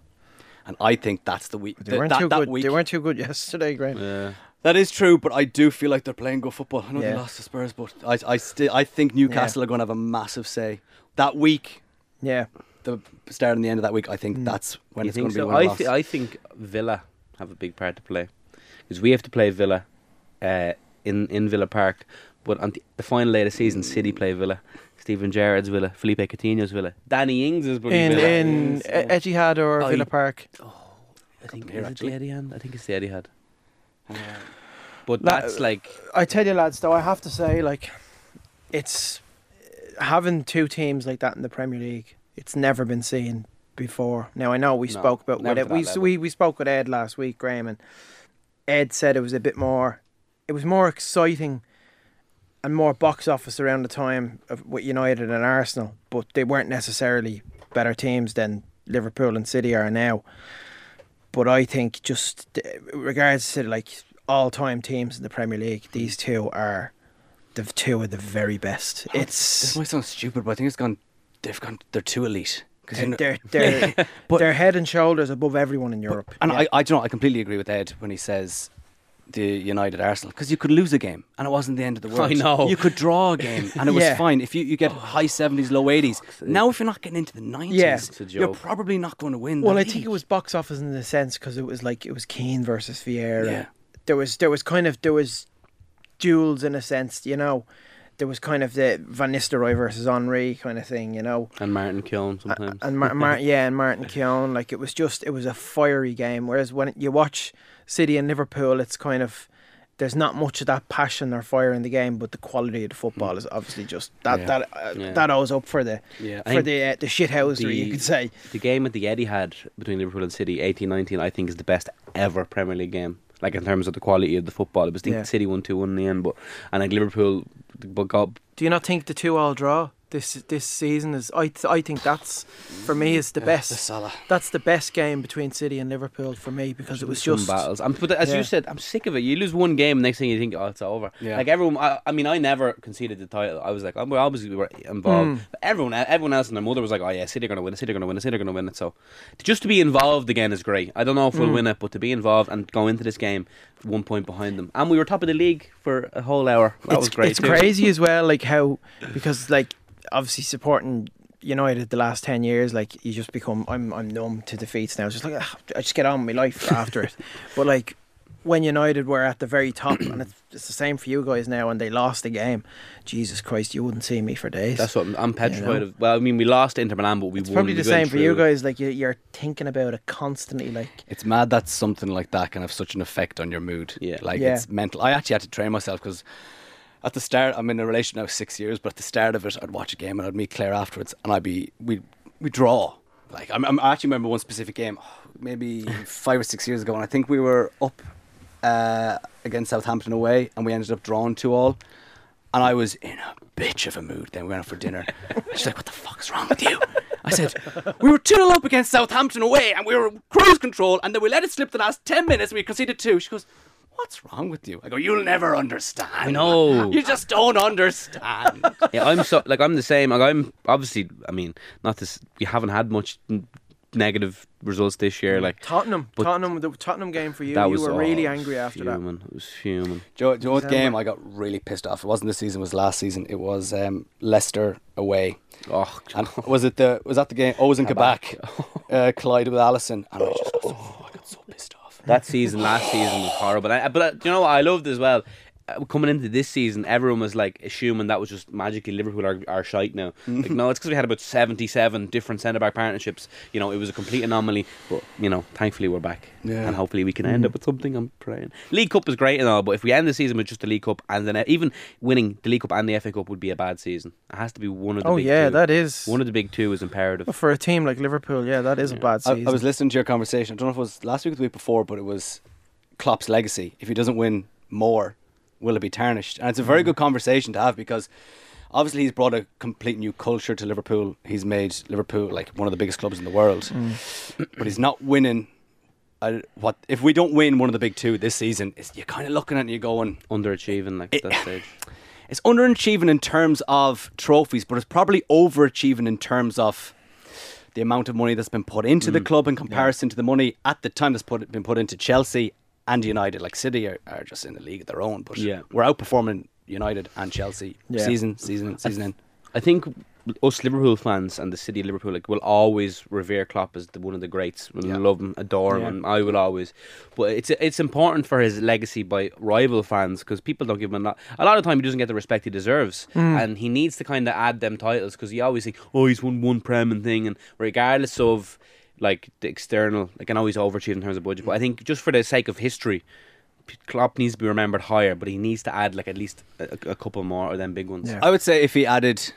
Speaker 3: and I think that's the week.
Speaker 2: They
Speaker 3: th-
Speaker 2: weren't
Speaker 3: that,
Speaker 2: too
Speaker 3: that
Speaker 2: good.
Speaker 3: week.
Speaker 2: They weren't too good yesterday, Graham.
Speaker 4: Yeah.
Speaker 3: That is true, but I do feel like they're playing good football. I know they lost to Spurs, but I I still I think Newcastle are going to have a massive say that week.
Speaker 2: Yeah,
Speaker 3: The start and the end of that week, I think
Speaker 2: Mm.
Speaker 3: that's when
Speaker 4: you
Speaker 3: it's going to be
Speaker 4: so?
Speaker 3: a win
Speaker 4: I, th- I think Villa have a big part to play because we have to play Villa uh, in in Villa Park, but on the, the final day of the season, City play Villa. Steven Gerrard's Villa, Philippe Coutinho's Villa, Danny Ings' bloody
Speaker 2: in
Speaker 4: Villa.
Speaker 2: in
Speaker 3: yeah.
Speaker 2: Etihad or
Speaker 3: Oh,
Speaker 2: Villa Park.
Speaker 4: Oh, I think
Speaker 3: here,
Speaker 4: is it the Etihad? I think it's the Etihad. Uh, uh, but
Speaker 2: La-
Speaker 4: that's like
Speaker 2: I tell you, lads, though, I have to say, like, it's having two teams like that in the Premier League. It's never been seen before. Now I know we
Speaker 4: No,
Speaker 2: spoke about with it. We, we we spoke with Ed last week, Graham, and Ed said it was a bit more. It was more exciting and more box office around the time of with United and Arsenal, but they weren't necessarily better teams than Liverpool and City are now. But I think just uh, regards to like all time teams in the Premier League, these two are the two of the very best.
Speaker 3: This
Speaker 2: It's
Speaker 3: might sound stupid, but I think it's gone. They've gone. They're too elite. you
Speaker 2: they're
Speaker 3: know-
Speaker 2: they're, they're,
Speaker 3: But-
Speaker 2: they're head and shoulders above everyone in Europe.
Speaker 3: And
Speaker 2: Yeah.
Speaker 3: I, I, do know, I completely agree with Ed when he says the United Arsenal because you could lose a game and it wasn't the end of the world.
Speaker 4: I know.
Speaker 3: you could draw a game and it was fine. If you, you get oh. high seventies, low eighties. Now, if you're not getting into the nineties,
Speaker 2: Yeah.
Speaker 3: You're probably not going to win. the
Speaker 2: Well, I
Speaker 3: league.
Speaker 2: think it was box office in the sense because it was like it was Keane versus Vieira.
Speaker 3: Yeah.
Speaker 2: There was there was kind of there was duels in a sense, you know. There was kind of the Van Nistelrooy versus Henry kind of thing, you know.
Speaker 4: and Martin Keown
Speaker 2: A-
Speaker 4: sometimes.
Speaker 2: And Mar- Mar- yeah, and Martin Keown, like it was just it was a fiery game. Whereas when you watch City and Liverpool, it's kind of there's not much of that passion or fire in the game, but the quality of the football is obviously just that
Speaker 3: Yeah.
Speaker 2: that uh,
Speaker 4: Yeah.
Speaker 2: that owes up for the
Speaker 3: Yeah.
Speaker 2: For
Speaker 4: think
Speaker 2: the uh, the shithousery you could say.
Speaker 4: The game at the Etihad between Liverpool and City, 18-19, I think is the best ever Premier League game. Like in terms of the quality of the football, it was I think
Speaker 2: Yeah.
Speaker 4: City won two in the end, but and like Liverpool, but got
Speaker 2: Do you not think the two all draw this this season is? I th- I think that's for me is the best.
Speaker 3: The Salah.
Speaker 2: That's the best game between City and Liverpool for me because it was
Speaker 4: some
Speaker 2: just
Speaker 4: battles. I'm, but as
Speaker 2: Yeah.
Speaker 4: you said, I'm sick of it. You lose one game, next thing you think, oh, it's over.
Speaker 3: Yeah.
Speaker 4: Like everyone, I, I mean, I never conceded the title. I was like, I'm obviously we were involved.
Speaker 2: Mm.
Speaker 4: But everyone, everyone else and their mother was like, oh yeah, City are going to win it. City are going to win it. City are going to win it. So just to be involved again is great. I don't know if we'll
Speaker 2: Mm.
Speaker 4: win it, but to be involved and go into this game one point behind them, and we were top of the league for a whole hour. That
Speaker 2: it's,
Speaker 4: was great.
Speaker 2: It's
Speaker 4: too.
Speaker 2: crazy as well, like how because like obviously supporting United the last ten years, like you just become I'm I'm numb to defeats now. It's just like ah, I just get on with my life after it. But like when United were at the very top, and it's, it's the same for you guys now, and they lost the game. Jesus Christ, you wouldn't see me for days.
Speaker 4: That's what I'm, I'm petrified
Speaker 2: know?
Speaker 4: of. Well, I mean, we lost Inter Milan, but we
Speaker 2: it's
Speaker 4: won.
Speaker 2: probably the
Speaker 4: went
Speaker 2: same for you guys. Like you, you're thinking about it constantly. Like
Speaker 3: It's mad that something like that can have such an effect on your mood.
Speaker 4: Yeah.
Speaker 3: Like
Speaker 2: Yeah.
Speaker 3: it's mental. I actually had to train myself because at the start, I'm in a relation now six years, but at the start of it, I'd watch a game and I'd meet Claire afterwards, and I'd be we we draw. Like I'm, I'm, I actually remember one specific game, maybe five or six years ago, and I think we were up uh, against Southampton away, and we ended up drawing two all. And I was in a bitch of a mood. Then we went out for dinner. She's like, "What the fuck's wrong with you?" I said, "We were two 0 up against Southampton away, and we were cruise control, and then we let it slip the last ten minutes. and We conceded two. She goes, "What's wrong with you?" I go, "You'll never understand.
Speaker 4: I know.
Speaker 3: You just don't understand."
Speaker 4: yeah, I'm so like I'm the same. Like I'm obviously, I mean, not this. We haven't had much n- negative results this year. Like
Speaker 2: Tottenham,
Speaker 4: But-
Speaker 2: Tottenham, the Tottenham game for you.
Speaker 4: that
Speaker 2: you
Speaker 4: was
Speaker 2: were really
Speaker 4: oh,
Speaker 2: angry after that.
Speaker 4: fuming. It was fuming.
Speaker 3: Do you, do you know what game I got really pissed off? It wasn't this season. It was last season. It was um, Leicester away.
Speaker 4: Oh,
Speaker 3: And was it the was that the game? Oh, it was in
Speaker 4: Kabak.
Speaker 3: Quebec. uh, collided with Alisson, and I just got so, I got so pissed off.
Speaker 4: That season, last season was horrible. I, but uh, you know what I loved as well? Uh, coming into this season, everyone was like assuming that was just magically Liverpool are, are shite now. Like, no, it's because we had about seventy-seven different centre back partnerships. You know, it was a complete anomaly. But you know, thankfully we're back,
Speaker 3: Yeah.
Speaker 4: and hopefully we can end up with something. I'm praying. League Cup is great and all, but if we end the season with just the League Cup and then uh, even winning the League Cup and the FA Cup would be a bad season. It has to be one of the
Speaker 2: Oh
Speaker 4: big
Speaker 2: yeah,
Speaker 4: two.
Speaker 2: that is
Speaker 4: one of the big two is imperative.
Speaker 2: for a team like Liverpool. Yeah, that is a bad
Speaker 3: I,
Speaker 2: season.
Speaker 3: I was listening to your conversation. I don't know if it was last week or the week before, but it was Klopp's legacy. If he doesn't win more, will it be tarnished? And it's a very mm-hmm. good conversation to have because obviously he's brought a complete new culture to Liverpool. He's made Liverpool like one of the biggest clubs in the world, mm. but he's not winning. What if we don't win one of the big two this season? You're kind of looking at it and you're going,
Speaker 4: Underachieving like
Speaker 3: It-
Speaker 4: at that stage.
Speaker 3: it's underachieving in terms of trophies, but it's probably overachieving in terms of the amount of money that's been put into the mm. club in comparison to the money at the time that's put, been put into Chelsea and United. Like City are, are just in the league of their own, but
Speaker 4: Yeah.
Speaker 3: we're outperforming United and Chelsea
Speaker 2: Yeah.
Speaker 3: season, season, season in.
Speaker 4: I think us Liverpool fans and the city of Liverpool like will always revere Klopp as the, one of the greats. We'll
Speaker 3: Yeah.
Speaker 4: love him, adore him,
Speaker 2: Yeah.
Speaker 4: and I will always. But it's it's important for his legacy by rival fans because people don't give him a lot. A lot of time he doesn't get the respect he deserves, hmm. and he needs to kind of add them titles because he always think, oh, he's won one prem and thing, and regardless of like the external, like I know he's overachieved in terms of budget, but I think just for the sake of history. Klopp needs to be remembered higher, but he needs to add like at least a, a couple more of them big ones.
Speaker 2: Yeah.
Speaker 3: I would say if he added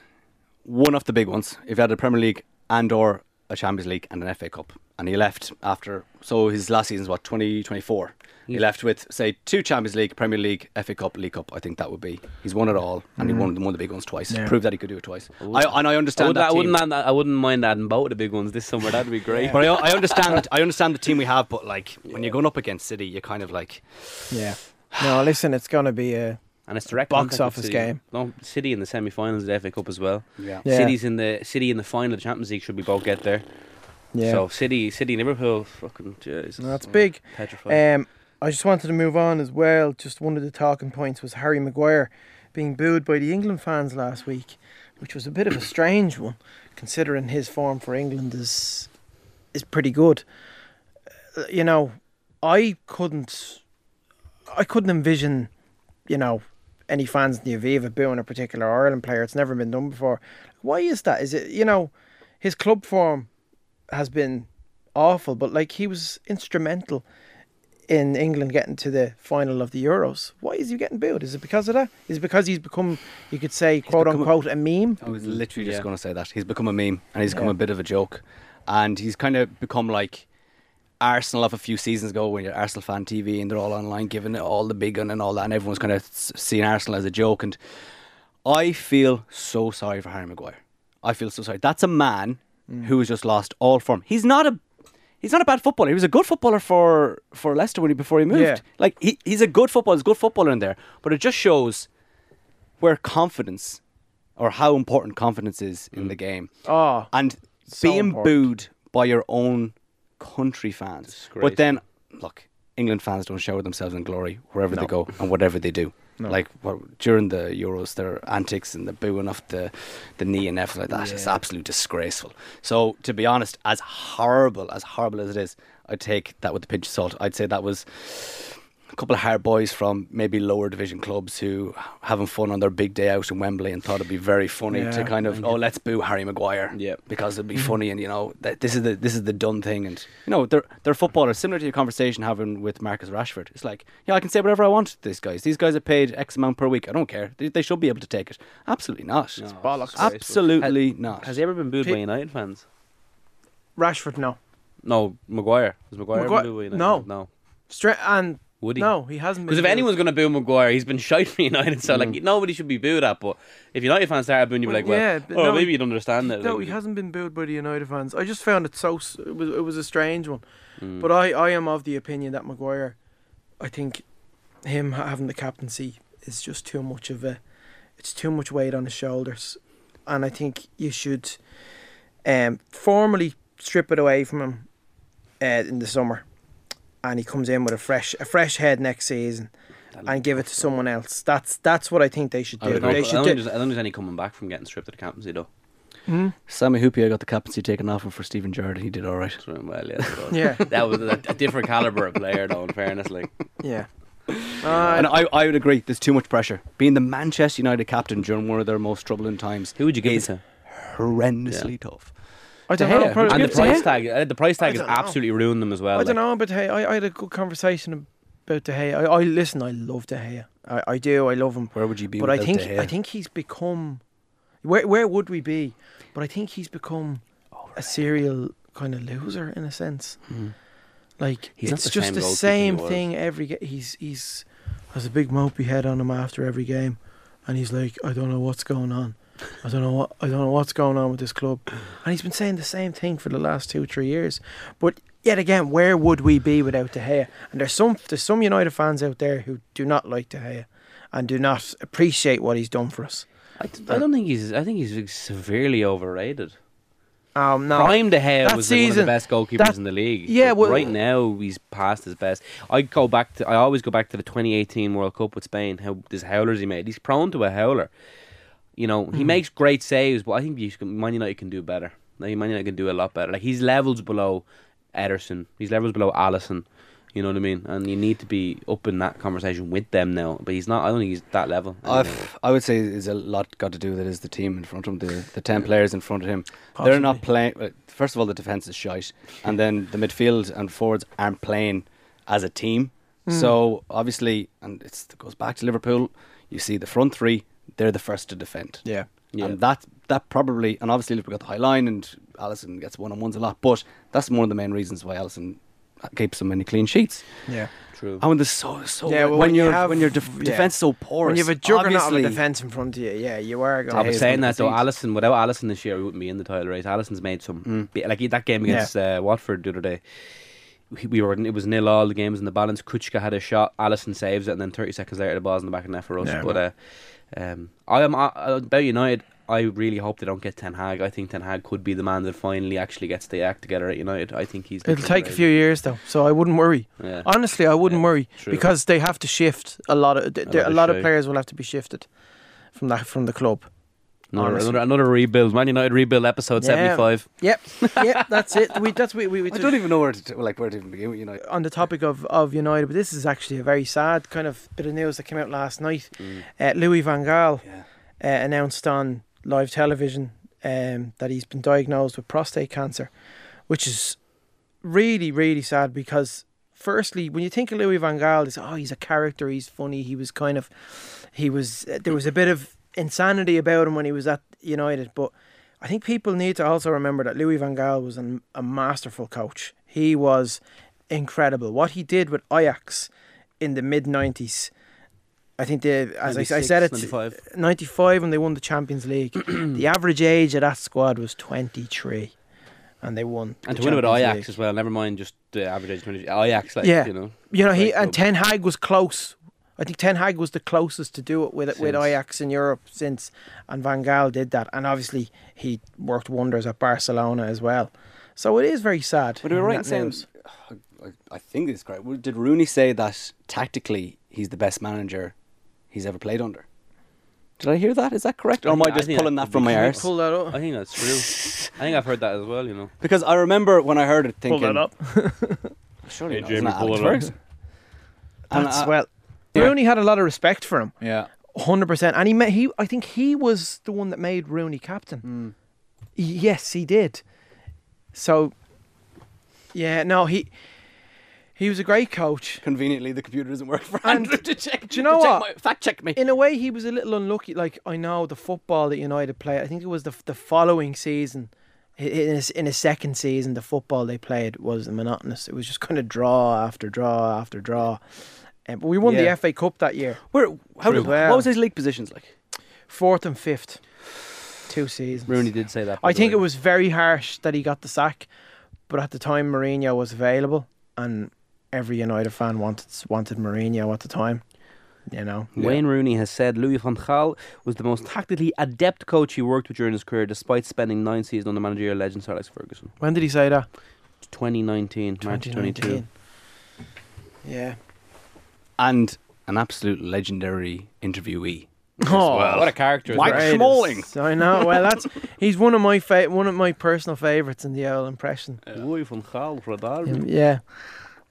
Speaker 3: one of the big ones, if he had a Premier League and or a Champions League and an FA Cup, and he left after, so his last season's what, 2024? He
Speaker 4: Yeah.
Speaker 3: left with, say, two Champions League, Premier League, FA Cup, League Cup. I think that would be. He's won it all, and he mm-hmm. won one the big ones twice.
Speaker 2: Yeah.
Speaker 3: Proved that he could do it twice.
Speaker 4: would-
Speaker 3: I, and I
Speaker 4: I,
Speaker 3: understand
Speaker 4: would,
Speaker 3: that
Speaker 4: I wouldn't. add- I wouldn't mind adding both of the big ones this summer. That'd be great.
Speaker 3: But I, I understand. I understand the team we have. But like when you're going up against City, you're kind of like,
Speaker 2: yeah. No, listen, it's gonna be a
Speaker 4: And it's direct
Speaker 2: Box office game.
Speaker 4: No, City in the semi-finals of the FA Cup as well.
Speaker 3: yeah.
Speaker 2: Yeah.
Speaker 4: City's in the City in the final of the Champions League. Should we both get there?
Speaker 2: Yeah.
Speaker 4: So City, City, Liverpool, fucking Jesus.
Speaker 2: No, that's big.
Speaker 4: Petrified.
Speaker 2: Um, I just wanted to move on as well. Just one of the talking points was Harry Maguire being booed by the England fans last week, which was a bit of a strange one, considering his form for England is is pretty good. Uh, you know, I couldn't, I couldn't envision, you know, any fans in the Aviva booing a particular Ireland player. It's never been done before. Why is that? Is it you know, his club form has been awful, but like he was instrumental in England getting to the final of the Euros. Why is he getting booed? Is it because of that? Is it because he's become, you could say, quote
Speaker 3: become a-
Speaker 2: unquote, a meme?
Speaker 3: I was literally just
Speaker 4: Yeah.
Speaker 3: going to say that. He's become a meme and he's become
Speaker 2: Yeah.
Speaker 3: a bit of a joke. And he's kind of become like Arsenal of a few seasons ago when you're Arsenal fan TV and they're all online giving it all the big one and all that. And everyone's kind of seeing Arsenal as a joke. And I feel so sorry for Harry Maguire. I feel so sorry. That's a man who has just lost all form. He's not a. He's not a bad footballer. He was a good footballer for, for Leicester when he before he moved.
Speaker 2: Yeah.
Speaker 3: Like he, he's a good footballer. He's a good footballer in there. But it just shows where confidence or how important confidence is in mm. the game.
Speaker 2: Oh,
Speaker 3: And
Speaker 2: So
Speaker 3: being
Speaker 2: important.
Speaker 3: booed by your own country fans. But then, look, England fans don't shower themselves in glory wherever they go and whatever they do.
Speaker 2: No.
Speaker 3: Like what, during the Euros, their antics and the booing off the, the knee and everything like that is
Speaker 2: Yeah.
Speaker 3: absolutely disgraceful. So, to be honest, as horrible as horrible as it is, I'd take that with a pinch of salt. I'd say that was a couple of hard boys from maybe lower division clubs who having fun on their big day out in Wembley and thought it'd be very funny to kind of oh let's boo Harry Maguire
Speaker 4: Yeah.
Speaker 3: because it'd be mm-hmm. funny and you know that this is the this is the done thing and you know they're they're footballers similar to your conversation having with Marcus Rashford it's like yeah I can say whatever I want to these guys these guys are paid X amount per week I don't care they, they should be able to take it absolutely not
Speaker 4: No,
Speaker 2: bollocks.
Speaker 4: disgraceful.
Speaker 3: absolutely
Speaker 4: Has-
Speaker 3: not
Speaker 4: Has he ever been booed by United fans?
Speaker 2: Rashford, no.
Speaker 4: No, Maguire. Has Maguire
Speaker 2: Maguire-
Speaker 4: been booed by United?
Speaker 2: no.
Speaker 4: no.
Speaker 2: Straight and
Speaker 4: Would he?
Speaker 2: no, he hasn't.
Speaker 4: Because if
Speaker 2: booed.
Speaker 4: anyone's going to boo Maguire, he's been shite for United. So
Speaker 3: Mm.
Speaker 4: like nobody should be booed at. But if United fans started booing, you'd be like, well,
Speaker 2: yeah, but
Speaker 4: oh,
Speaker 2: no,
Speaker 4: maybe
Speaker 2: he-
Speaker 4: you'd understand it.
Speaker 2: No,
Speaker 4: like,
Speaker 2: he hasn't been booed by the United fans. I just found it so. It was, it was a strange one.
Speaker 4: Mm.
Speaker 2: But I, I am of the opinion that Maguire, I think, him having the captaincy is just too much of a. It's too much weight on his shoulders, and I think you should, um, formally strip it away from him, uh, in the summer, and he comes in with a fresh a fresh head next season, and give it to someone else. That's that's what I think they should
Speaker 4: I,
Speaker 2: do.
Speaker 4: would
Speaker 2: They
Speaker 4: hope- I, don't
Speaker 2: do.
Speaker 4: think there's, I don't think there's any coming back from getting stripped of the captaincy though.
Speaker 2: Hmm?
Speaker 3: Sami Hyypiä got the captaincy taken off him for Steven Gerrard he did alright
Speaker 4: So, well, yeah, so-
Speaker 2: Yeah.
Speaker 4: that was a, a different caliber of player, though. In fairness, like
Speaker 2: Yeah.
Speaker 3: and
Speaker 2: Uh,
Speaker 3: I, I would agree there's too much pressure being the Manchester United captain during one of their most troubling times
Speaker 4: who would you give it
Speaker 3: is
Speaker 4: to?
Speaker 3: horrendously tough
Speaker 2: I don't know. Probably-
Speaker 4: And the
Speaker 3: give it to
Speaker 4: price tag, uh, the price tag has
Speaker 2: know.
Speaker 4: absolutely ruined them as well.
Speaker 2: I don't know, but hey, I, I had a good conversation about De Gea. I, I listen. I love De Gea. I, I do. I love him.
Speaker 3: where would you be
Speaker 2: But I think
Speaker 3: De Gea?
Speaker 2: I think he's become. Where where would we be? But I think he's become a serial kind of loser in a sense.
Speaker 4: Mm.
Speaker 2: Like
Speaker 4: He's
Speaker 2: it's
Speaker 4: the
Speaker 2: just the same thing every. Ga- he's he's has a big mopey head on him after every game, and he's like, I don't know what's going on. I don't know what I don't know what's going on with this club, and he's been saying the same thing for the last two three years. But yet again, where would we be without De Gea? And there's some there's some United fans out there who do not like De Gea, and do not appreciate what he's done for us.
Speaker 4: I, d- I don't think he's. I think he's severely overrated.
Speaker 2: Um, no,
Speaker 4: Prime De Gea
Speaker 2: that
Speaker 4: was like one of the best goalkeepers
Speaker 2: that-
Speaker 4: in the league.
Speaker 2: yeah, well-
Speaker 4: right now he's past his best. I go back to. I always go back to the 2018 World Cup with Spain. How these howlers he made. He's prone to a howler. You know, he
Speaker 2: Hmm.
Speaker 4: makes great saves, but I think you should- Man United can do better. Like, Man United can do a lot better. Like he's levels below Ederson. He's levels below Alisson. You know what I mean? And you need to be up in that conversation with them now. But he's not. I don't think he's that level. anymore.
Speaker 3: I've, I would say there's a lot got to do with it is the team in front of him, the, the 10 players in front of him. They're not playing. uh, First of all, the defence is shite. And then the midfield and forwards aren't playing as a team. So obviously, and it's, it goes back to Liverpool, you see the front three, they're the first to defend.
Speaker 2: yeah.
Speaker 4: Yeah.
Speaker 3: And that that probably, and obviously Liverpool got the high line, and Alisson gets one on ones a lot. But that's one of the main reasons why Alisson keeps so many clean sheets.
Speaker 2: Yeah.
Speaker 4: True.
Speaker 3: And when there's so so
Speaker 2: Yeah, well,
Speaker 3: when,
Speaker 2: when you
Speaker 3: you're
Speaker 2: have-
Speaker 3: when your def-
Speaker 2: yeah.
Speaker 3: defense is so poor,
Speaker 2: When you have a juggernaut of a
Speaker 3: obviously-
Speaker 2: defence in front of you, yeah, you are
Speaker 4: I
Speaker 2: going.
Speaker 3: Hayes
Speaker 4: was saying that though. Alisson without Alisson this year, we wouldn't be in the title race. Alisson's made some
Speaker 3: Mm.
Speaker 4: like that game against uh, Watford the other day. We, we were it was nil all. The game was in the balance. Kucka had a shot. Alisson saves it, and then thirty seconds later, the ball's in the back of the net for us.
Speaker 2: Yeah.
Speaker 4: but uh, um, I am uh, about United. I really hope they don't get Ten Hag. I think Ten Hag could be the man that finally actually gets the act together at United. I think he's.
Speaker 2: It'll take a few years though, so I wouldn't worry.
Speaker 4: Yeah.
Speaker 2: Honestly, I wouldn't
Speaker 4: Yeah,
Speaker 2: worry
Speaker 4: true.
Speaker 2: because they have to shift a lot of
Speaker 4: A lot
Speaker 2: a lot of players will have to be shifted from that from the club.
Speaker 4: Another, another, another rebuild. Man United rebuild episode
Speaker 2: Yeah.
Speaker 4: seventy five.
Speaker 2: Yep, yep, that's it. We that's we we, we
Speaker 3: I don't even know where to like where to even begin with United.
Speaker 2: on the topic of, of United, but this is actually a very sad kind of bit of news that came out last night.
Speaker 4: Mm.
Speaker 2: Uh, Louis Van Gaal
Speaker 3: Yeah.
Speaker 2: uh, announced on live television um, that he's been diagnosed with prostate cancer, which is really, really sad because firstly, when you think of Louis Van Gaal, it's oh, he's a character. He's funny. He was kind of, he was. There was a bit of insanity about him when he was at United, but I think people need to also remember that Louis Van Gaal was an, a masterful coach. He was incredible. What he did with Ajax in the mid '90s. I think the as I, I said it
Speaker 4: 95.
Speaker 2: 95 when they won the Champions League. the average age of that squad was 23 and they won.
Speaker 4: And
Speaker 2: the
Speaker 4: to win with Ajax
Speaker 2: League.
Speaker 4: as well, never mind just the average age 20. Ajax, like,
Speaker 2: Yeah.
Speaker 4: you know.
Speaker 2: You know, he and.
Speaker 4: Uh,
Speaker 2: Ten Hag was close. I think Ten Hag was the closest to do it with with Ajax in Europe since, and Van Gaal did that, and obviously he worked wonders at Barcelona as well. So it is very sad.
Speaker 3: But we were
Speaker 2: in
Speaker 3: right in saying. I, I think it's correct. Did Rooney say that tactically he's the best manager he's ever played under? Did I hear that? Is that correct? Or am I
Speaker 4: think- I
Speaker 3: just pulling
Speaker 4: that
Speaker 3: that from my
Speaker 4: correct.
Speaker 3: arse?
Speaker 2: Pull that up.
Speaker 4: I think that's true. I think I've heard that as well, you know.
Speaker 3: Because I remember when I heard it thinking,
Speaker 2: Pull that up.
Speaker 3: surely
Speaker 5: Hey,
Speaker 3: not,
Speaker 5: Jamie,
Speaker 3: isn't
Speaker 5: pull it up.
Speaker 3: Ferguson? And
Speaker 2: That's
Speaker 3: I-
Speaker 2: well.
Speaker 3: Yeah.
Speaker 2: Rooney had a lot of respect for him,
Speaker 3: Yeah.
Speaker 2: hundred percent, and he ma- he. I think he was the one that made Rooney captain.
Speaker 3: Mm.
Speaker 2: Yes, he did. So, yeah, no, he he was a great coach.
Speaker 3: Conveniently, the computer doesn't work for
Speaker 2: And
Speaker 3: Andrew to check.
Speaker 2: do you know what?
Speaker 3: my- fact check me.
Speaker 2: In a way, he was a little unlucky. Like I know the football that United played. I think it was the the following season, in his, in his second season, the football they played was monotonous. It was just kind of draw after draw after draw. Um, but we won
Speaker 3: Yeah.
Speaker 2: the FA Cup that year,
Speaker 3: Where, how did,
Speaker 2: Well.
Speaker 3: what was his league positions like?
Speaker 2: fourth and fifth, two seasons.
Speaker 4: Rooney did say that.
Speaker 2: I think
Speaker 4: way.
Speaker 2: it was very harsh that he got the sack, but at the time Mourinho was available, and every United fan wanted wanted Mourinho at the time. You know,
Speaker 4: Wayne Rooney has said Louis van Gaal was the most tactically adept coach he worked with during his career, despite spending nine seasons under the managerial legend Sir Alex Ferguson.
Speaker 2: when did he say that?
Speaker 4: 2019, March 22.
Speaker 2: 2019. Yeah.
Speaker 3: And an absolute legendary interviewee.
Speaker 2: Oh,
Speaker 4: What a character! as
Speaker 3: Mike
Speaker 4: well.
Speaker 2: Great.
Speaker 3: Smalling.
Speaker 2: So I know. Well, that's he's one of my fa- one of my personal favourites in the owl impression.
Speaker 4: Louis van Gaal, Rodal.
Speaker 2: Um, yeah,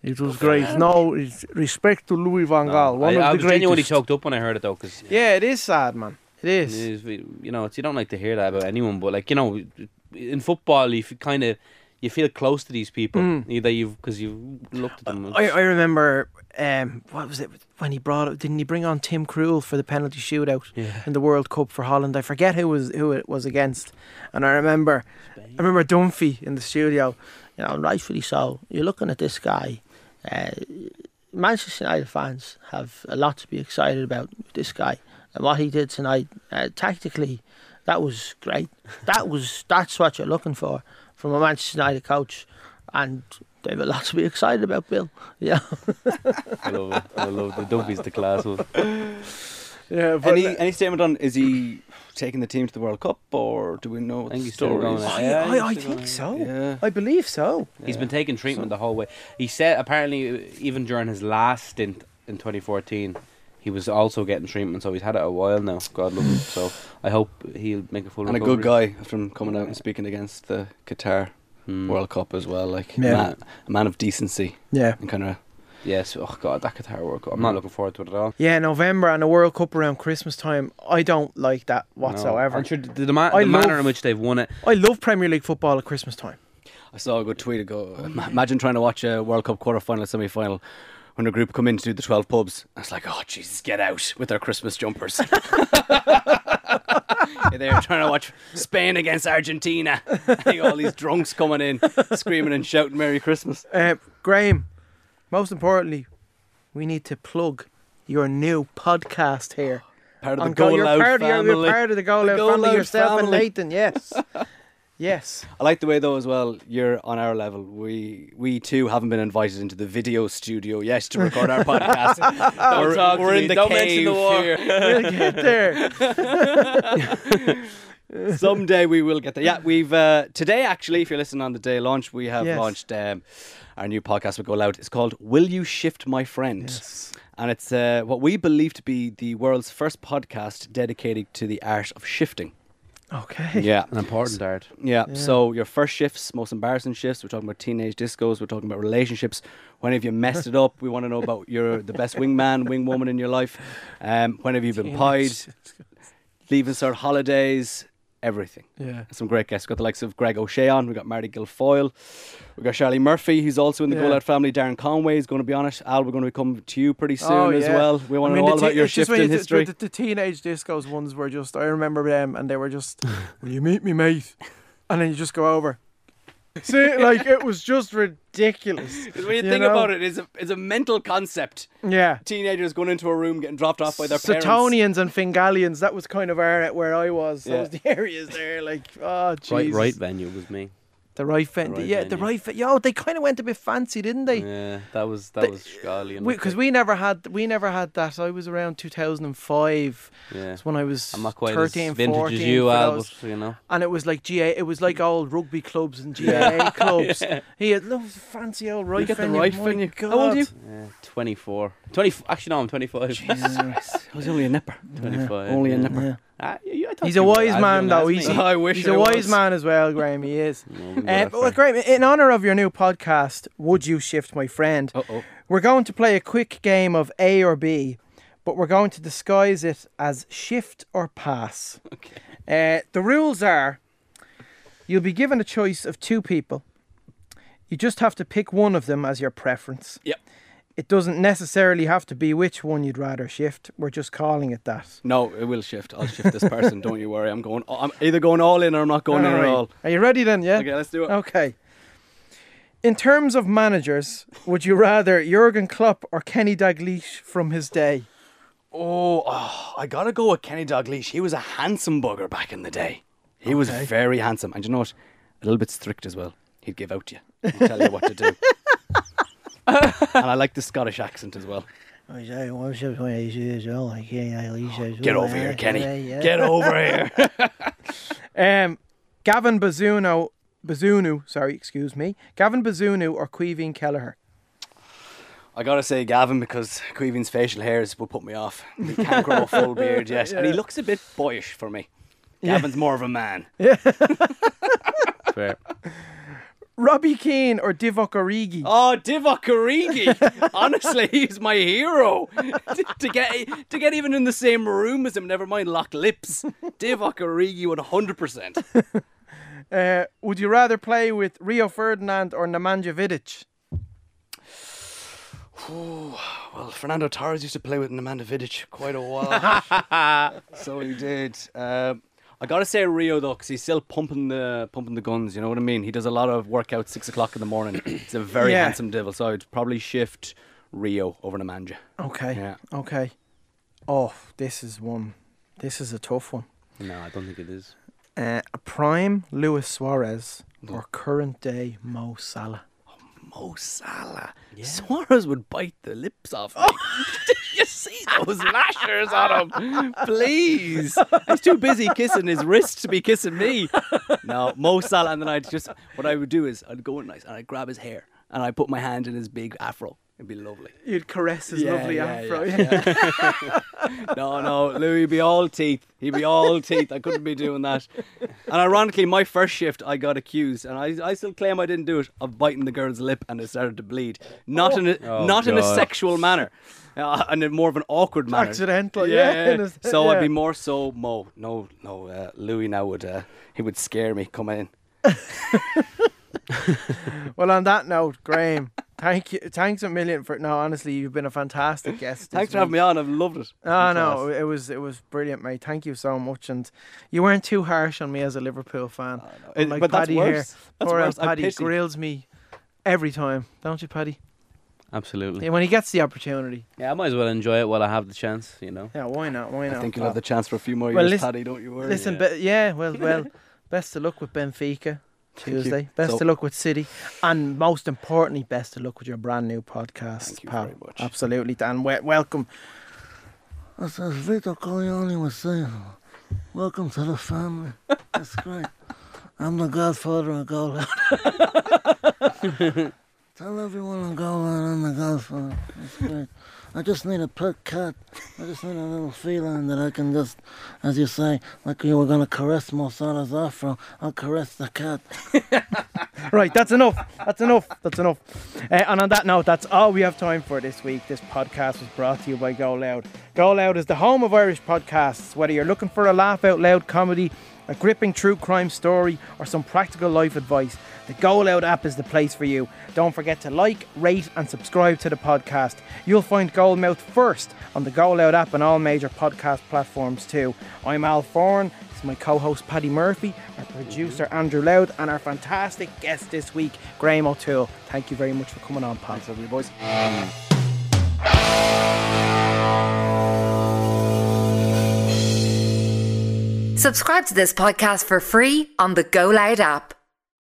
Speaker 2: it was great. No, respect to Louis Van Gaal, one
Speaker 4: I,
Speaker 2: of
Speaker 4: I
Speaker 2: the
Speaker 4: was genuinely choked up when I heard it though, because
Speaker 2: Yeah, it is sad, man. It is.
Speaker 4: you know, it's, you don't like to hear that about anyone, but like you know, in football, if you kind of you feel close to these people,
Speaker 2: Mm.
Speaker 4: either you've because you've looked at them.
Speaker 2: I, I remember um, what was it when he brought? Didn't he bring on Tim Krul for the penalty shootout
Speaker 4: yeah.
Speaker 2: in the World Cup for Holland? I forget who was who it was against, and I remember I remember Dunphy in the studio. You know, rightfully so. You're looking at this guy. Uh, Manchester United fans have a lot to be excited about with this guy and what he did tonight. Uh, tactically, that was great. That was that's what you're looking for from a Manchester United coach, and they have a lot to be excited about. Bill, yeah,
Speaker 4: I love it. I love the Dunphy's the class one.
Speaker 2: yeah.
Speaker 3: Any any statement on is he taking the team to the World Cup or do we know what
Speaker 4: I think
Speaker 3: the
Speaker 4: he's still
Speaker 3: story
Speaker 4: going.
Speaker 2: I,
Speaker 4: Yeah,
Speaker 2: I,
Speaker 4: he's
Speaker 2: I think
Speaker 4: going,
Speaker 2: so.
Speaker 3: Yeah.
Speaker 2: I believe so.
Speaker 4: He's
Speaker 3: Yeah.
Speaker 4: been taking treatment the whole way. He said apparently even during his last stint in 2014, he was also getting treatment. So he's had it a while now. God love him. So I hope he'll make a full
Speaker 3: And a good guy after him coming out and speaking against the Qatar
Speaker 4: Hmm.
Speaker 3: World Cup as well. Like
Speaker 2: Yeah.
Speaker 3: a, man, a man of decency
Speaker 2: Yeah.
Speaker 3: and kind of
Speaker 4: Yes. Oh God, that Qatar World Cup. I'm not
Speaker 3: Mm.
Speaker 4: looking forward to it at all.
Speaker 2: Yeah, November and the World Cup around Christmas time. I don't like that whatsoever.
Speaker 4: No. I'm sure the, the, ma-
Speaker 2: I
Speaker 4: the manner in which they've won it.
Speaker 2: I love Premier League football at Christmas time.
Speaker 3: I saw a good tweet ago. Ima- Imagine trying to watch a World Cup quarter final, semi final when a group come in to do the 12 pubs. I was like, oh, Jesus, get out with their Christmas jumpers. They're trying to watch Spain against Argentina. I think all these drunks coming in, screaming and shouting Merry Christmas.
Speaker 2: Uh, Graham, most importantly, we need to plug your new podcast here.
Speaker 3: Part of the
Speaker 2: Go- you're
Speaker 3: Loud
Speaker 2: part of, you're-
Speaker 3: family.
Speaker 2: You're part of the Go
Speaker 3: The
Speaker 2: Loud
Speaker 3: Go
Speaker 2: family
Speaker 3: Loud
Speaker 2: yourself and
Speaker 3: family.
Speaker 2: Nathan. Yes, yes.
Speaker 3: I like the way though as well. You're on our level. We we too haven't been invited into the video studio yet to record our podcast.
Speaker 4: Don't
Speaker 3: we're
Speaker 4: talk
Speaker 3: we're
Speaker 4: me.
Speaker 3: in the
Speaker 4: Don't mention
Speaker 3: cave
Speaker 4: the war.
Speaker 3: here.
Speaker 2: We'll get there.
Speaker 3: Someday we will get there. Yeah, we've uh, today actually. If you're listening on the day launch, we have
Speaker 2: Yes.
Speaker 3: launched um, our new podcast. Will go loud. It's called "Will You Shift My Friend,"
Speaker 2: Yes.
Speaker 3: and it's uh, what we believe to be the world's first podcast dedicated to the art of shifting.
Speaker 2: Okay.
Speaker 3: Yeah,
Speaker 4: An important art.
Speaker 3: Yeah.
Speaker 2: Yeah.
Speaker 3: So your first shifts, most embarrassing shifts. We're talking about teenage discos. We're talking about relationships. When have you messed it up? We want to know about your the best wingman, wingwoman in your life. Um, when have you been pied? Leaving cert holidays. Everything.
Speaker 2: Yeah.
Speaker 3: Some great guests. We've got the likes of Greg O'Shea on. We've got Marty Guilfoyle. We've got Charlie Murphy, who's also in the
Speaker 2: Yeah.
Speaker 3: Family. Darren Conway is going to be on it. Al, we're going to be coming to you pretty oh, soon
Speaker 2: Oh,
Speaker 3: as well. We want
Speaker 2: I
Speaker 3: to
Speaker 2: mean,
Speaker 3: know all
Speaker 2: the
Speaker 3: about your shift in history.
Speaker 2: The teenage discos ones were just, I remember them, and they were just, will you meet me, mate? And then you just go over. See, like, it was just ridiculous.
Speaker 3: when you,
Speaker 2: you
Speaker 3: think
Speaker 2: know?
Speaker 3: about it, it's a, it's a mental concept.
Speaker 2: Yeah.
Speaker 3: Teenagers going into a room, getting dropped off by their parents.
Speaker 2: Suttonians and Fingalians, that was kind of our, where I was.
Speaker 3: Yeah.
Speaker 2: Those the areas there, like, oh, Jesus.
Speaker 4: Right, right venue was me.
Speaker 2: The right fen-
Speaker 4: right
Speaker 2: yeah, the
Speaker 4: venue.
Speaker 2: right fen- Yo, they kind of went a bit fancy, didn't they?
Speaker 4: Yeah, that was that
Speaker 2: They-
Speaker 4: was Scully.
Speaker 2: Because
Speaker 4: Ricky.
Speaker 2: we, never had we never had that. I was around 2005.
Speaker 4: yeah,
Speaker 2: That's when I was
Speaker 4: I'm not quite
Speaker 2: 13,
Speaker 4: as vintage
Speaker 2: 14
Speaker 4: as you,
Speaker 2: for
Speaker 4: Al,
Speaker 2: those.
Speaker 4: but you know.
Speaker 2: and it was like GA. It was like old rugby clubs and GAA clubs. He had those fancy old right
Speaker 3: You get the
Speaker 2: venue.
Speaker 3: right
Speaker 2: My
Speaker 3: venue.
Speaker 2: God.
Speaker 3: How old are you?
Speaker 4: Yeah, 24. 20, actually, no, I'm 25.
Speaker 3: Jesus Christ. I was only a nipper.
Speaker 4: 25.
Speaker 3: Only a
Speaker 4: yeah.
Speaker 3: nipper.
Speaker 2: Yeah.
Speaker 4: Ah, yeah, yeah, I
Speaker 2: He's a wise man,
Speaker 4: young
Speaker 2: though. He's,
Speaker 4: me.
Speaker 3: I wish
Speaker 2: he's
Speaker 3: I
Speaker 2: a wise
Speaker 3: was.
Speaker 2: man as well, Graham. He is.
Speaker 4: No, we wouldn't go
Speaker 2: Uh,
Speaker 4: that
Speaker 2: well,
Speaker 4: far.
Speaker 2: Graham, in honor of your new podcast, Would You Shift My Friend?
Speaker 3: Uh oh.
Speaker 2: We're going to play a quick game of A or B, but we're going to disguise it as shift or pass.
Speaker 3: Okay.
Speaker 2: Uh, the rules are you'll be given a choice of two people. You just have to pick one of them as your preference.
Speaker 3: Yep.
Speaker 2: It doesn't necessarily have to be which one you'd rather shift. We're just calling it that.
Speaker 3: No, it will shift. I'll shift this person. Don't you worry. I'm going. Oh, I'm either going all in or I'm not going in at all.
Speaker 2: Are you ready then? Yeah.
Speaker 3: Okay, let's do it.
Speaker 2: Okay. In terms of managers, would you rather Jurgen Klopp or Kenny Dalglish from his day?
Speaker 3: Oh, oh, I gotta go with Kenny Dalglish. He was a handsome bugger back in the day. He was very handsome, and you know what? A little bit strict as well. He'd give out to you, He'd tell you what to do. and I like the Scottish accent as well.
Speaker 2: Get
Speaker 3: Get over here, Kenny. Get over here.
Speaker 2: Um, Gavin Bazunu, Bazunu, sorry, excuse me, Gavin Bazunu or Caoimhín Kelleher.
Speaker 3: I gotta say Gavin because Caoimhín's facial hairs will put me off. He can't grow a full beard yet, and he looks a bit boyish for me. Gavin's more of a man.
Speaker 4: Fair.
Speaker 2: Robbie Keane or Divock Origi.
Speaker 3: Oh, Divock Origi! Honestly, he's my hero. to, to get to get even in the same room as him, never mind lock lips. Divock Origi, one hundred percent.
Speaker 2: Uh, would you rather play with Rio Ferdinand or Nemanja Vidic?
Speaker 3: Well, Fernando Torres used to play with Nemanja Vidic quite a while. so he did. Um, I gotta say Rio though, because he's still pumping the pumping the guns. You know what I mean? He does a lot of workout six o'clock in the morning. He's a very
Speaker 2: Yeah.
Speaker 3: handsome devil. So I'd probably shift Rio over Nemanja.
Speaker 2: Okay.
Speaker 3: Yeah.
Speaker 2: Okay. Oh, this is one. This is a tough one.
Speaker 4: No, I don't think it is.
Speaker 2: Uh, a prime Luis Suarez or current day Mo Salah.
Speaker 3: Mo Salah. Suarez would bite the lips off me. You see those lashers on him? Please. He's too busy kissing his wrist to be kissing me. No, Mo Salah. And then I'd just, what I would do is I'd go in nice and I'd grab his hair and I'd put my hand in his big afro. It'd be lovely.
Speaker 2: You'd caress his
Speaker 3: Yeah,
Speaker 2: lovely
Speaker 3: yeah,
Speaker 2: afro.
Speaker 3: yeah, No, no, Luis be all teeth. He'd be all teeth. I couldn't be doing that. And ironically, my first shift, I got accused, and I, I still claim I didn't do it, of biting the girl's lip, and it started to bleed. Not in a,
Speaker 4: Oh,
Speaker 3: not in a sexual manner, uh, and in more of an awkward manner.
Speaker 2: Accidental, yeah, in a-
Speaker 3: So
Speaker 2: yeah.
Speaker 3: I'd be more so Mo. No, no, uh, Luis now would uh, he would scare me. Come in.
Speaker 2: Well, on that note, Graham, thank you, thanks a million for. No, honestly, you've been a fantastic guest.
Speaker 3: Thanks for having me on. I've loved it.
Speaker 2: Oh no, it was it was brilliant, mate. Thank you so much, and you weren't too harsh on me as a Liverpool fan.
Speaker 3: Ah, it-
Speaker 2: Unlike
Speaker 3: but that's
Speaker 2: Paddy
Speaker 3: worse.
Speaker 2: here,
Speaker 3: That's
Speaker 2: poor old
Speaker 3: worse.
Speaker 2: Paddy
Speaker 3: pity.
Speaker 2: grills me every time, don't you, Paddy?
Speaker 4: Absolutely.
Speaker 2: Yeah, when he gets the opportunity.
Speaker 4: Yeah, I might as well enjoy it while I have the chance, you know.
Speaker 2: Yeah, why not? Why not?
Speaker 3: I think you'll have the chance for a few more
Speaker 2: Well,
Speaker 3: years,
Speaker 2: listen-
Speaker 3: Paddy. Don't you worry.
Speaker 2: Listen,
Speaker 4: yeah.
Speaker 2: but yeah, well, well, best of luck with Benfica
Speaker 3: Thank you.
Speaker 2: Tuesday. Best
Speaker 3: So-
Speaker 2: of luck with City, and most importantly, best of luck with your brand new podcast,
Speaker 3: Thank you
Speaker 2: pal.
Speaker 3: very much.
Speaker 2: Absolutely, Dan. We- welcome.
Speaker 5: As, as Vito Corleone was saying, welcome to the family. That's great. I'm the godfather of Goal Out. Tell everyone on Go Loud I'm the godfather. That's great. I just need a pet cat. I just need a little feline that I can just, as you say, like you were going to caress Mo Salah's afro, I'll caress the cat.
Speaker 2: Right, that's enough. That's enough. That's enough. Uh, and on that note, that's all we have time for this week. This podcast was brought to you by Go Loud. Go Loud is the home of Irish podcasts. Whether you're looking for a laugh out loud comedy a gripping true crime story, or some practical life advice, the Go Loud app is the place for you. Don't forget to like, rate, and subscribe to the podcast. You'll find Goalmouth first on the Go Loud app and all major podcast platforms too. I'm Al Foran. This is my co-host Paddy Murphy, our producer Andrew Loud, and our fantastic guest this week, Graham O'Toole. Thank you very much for coming on, Pat.
Speaker 3: Thanks, everybody, boys.
Speaker 1: Subscribe to this podcast for free on the Go Loud app.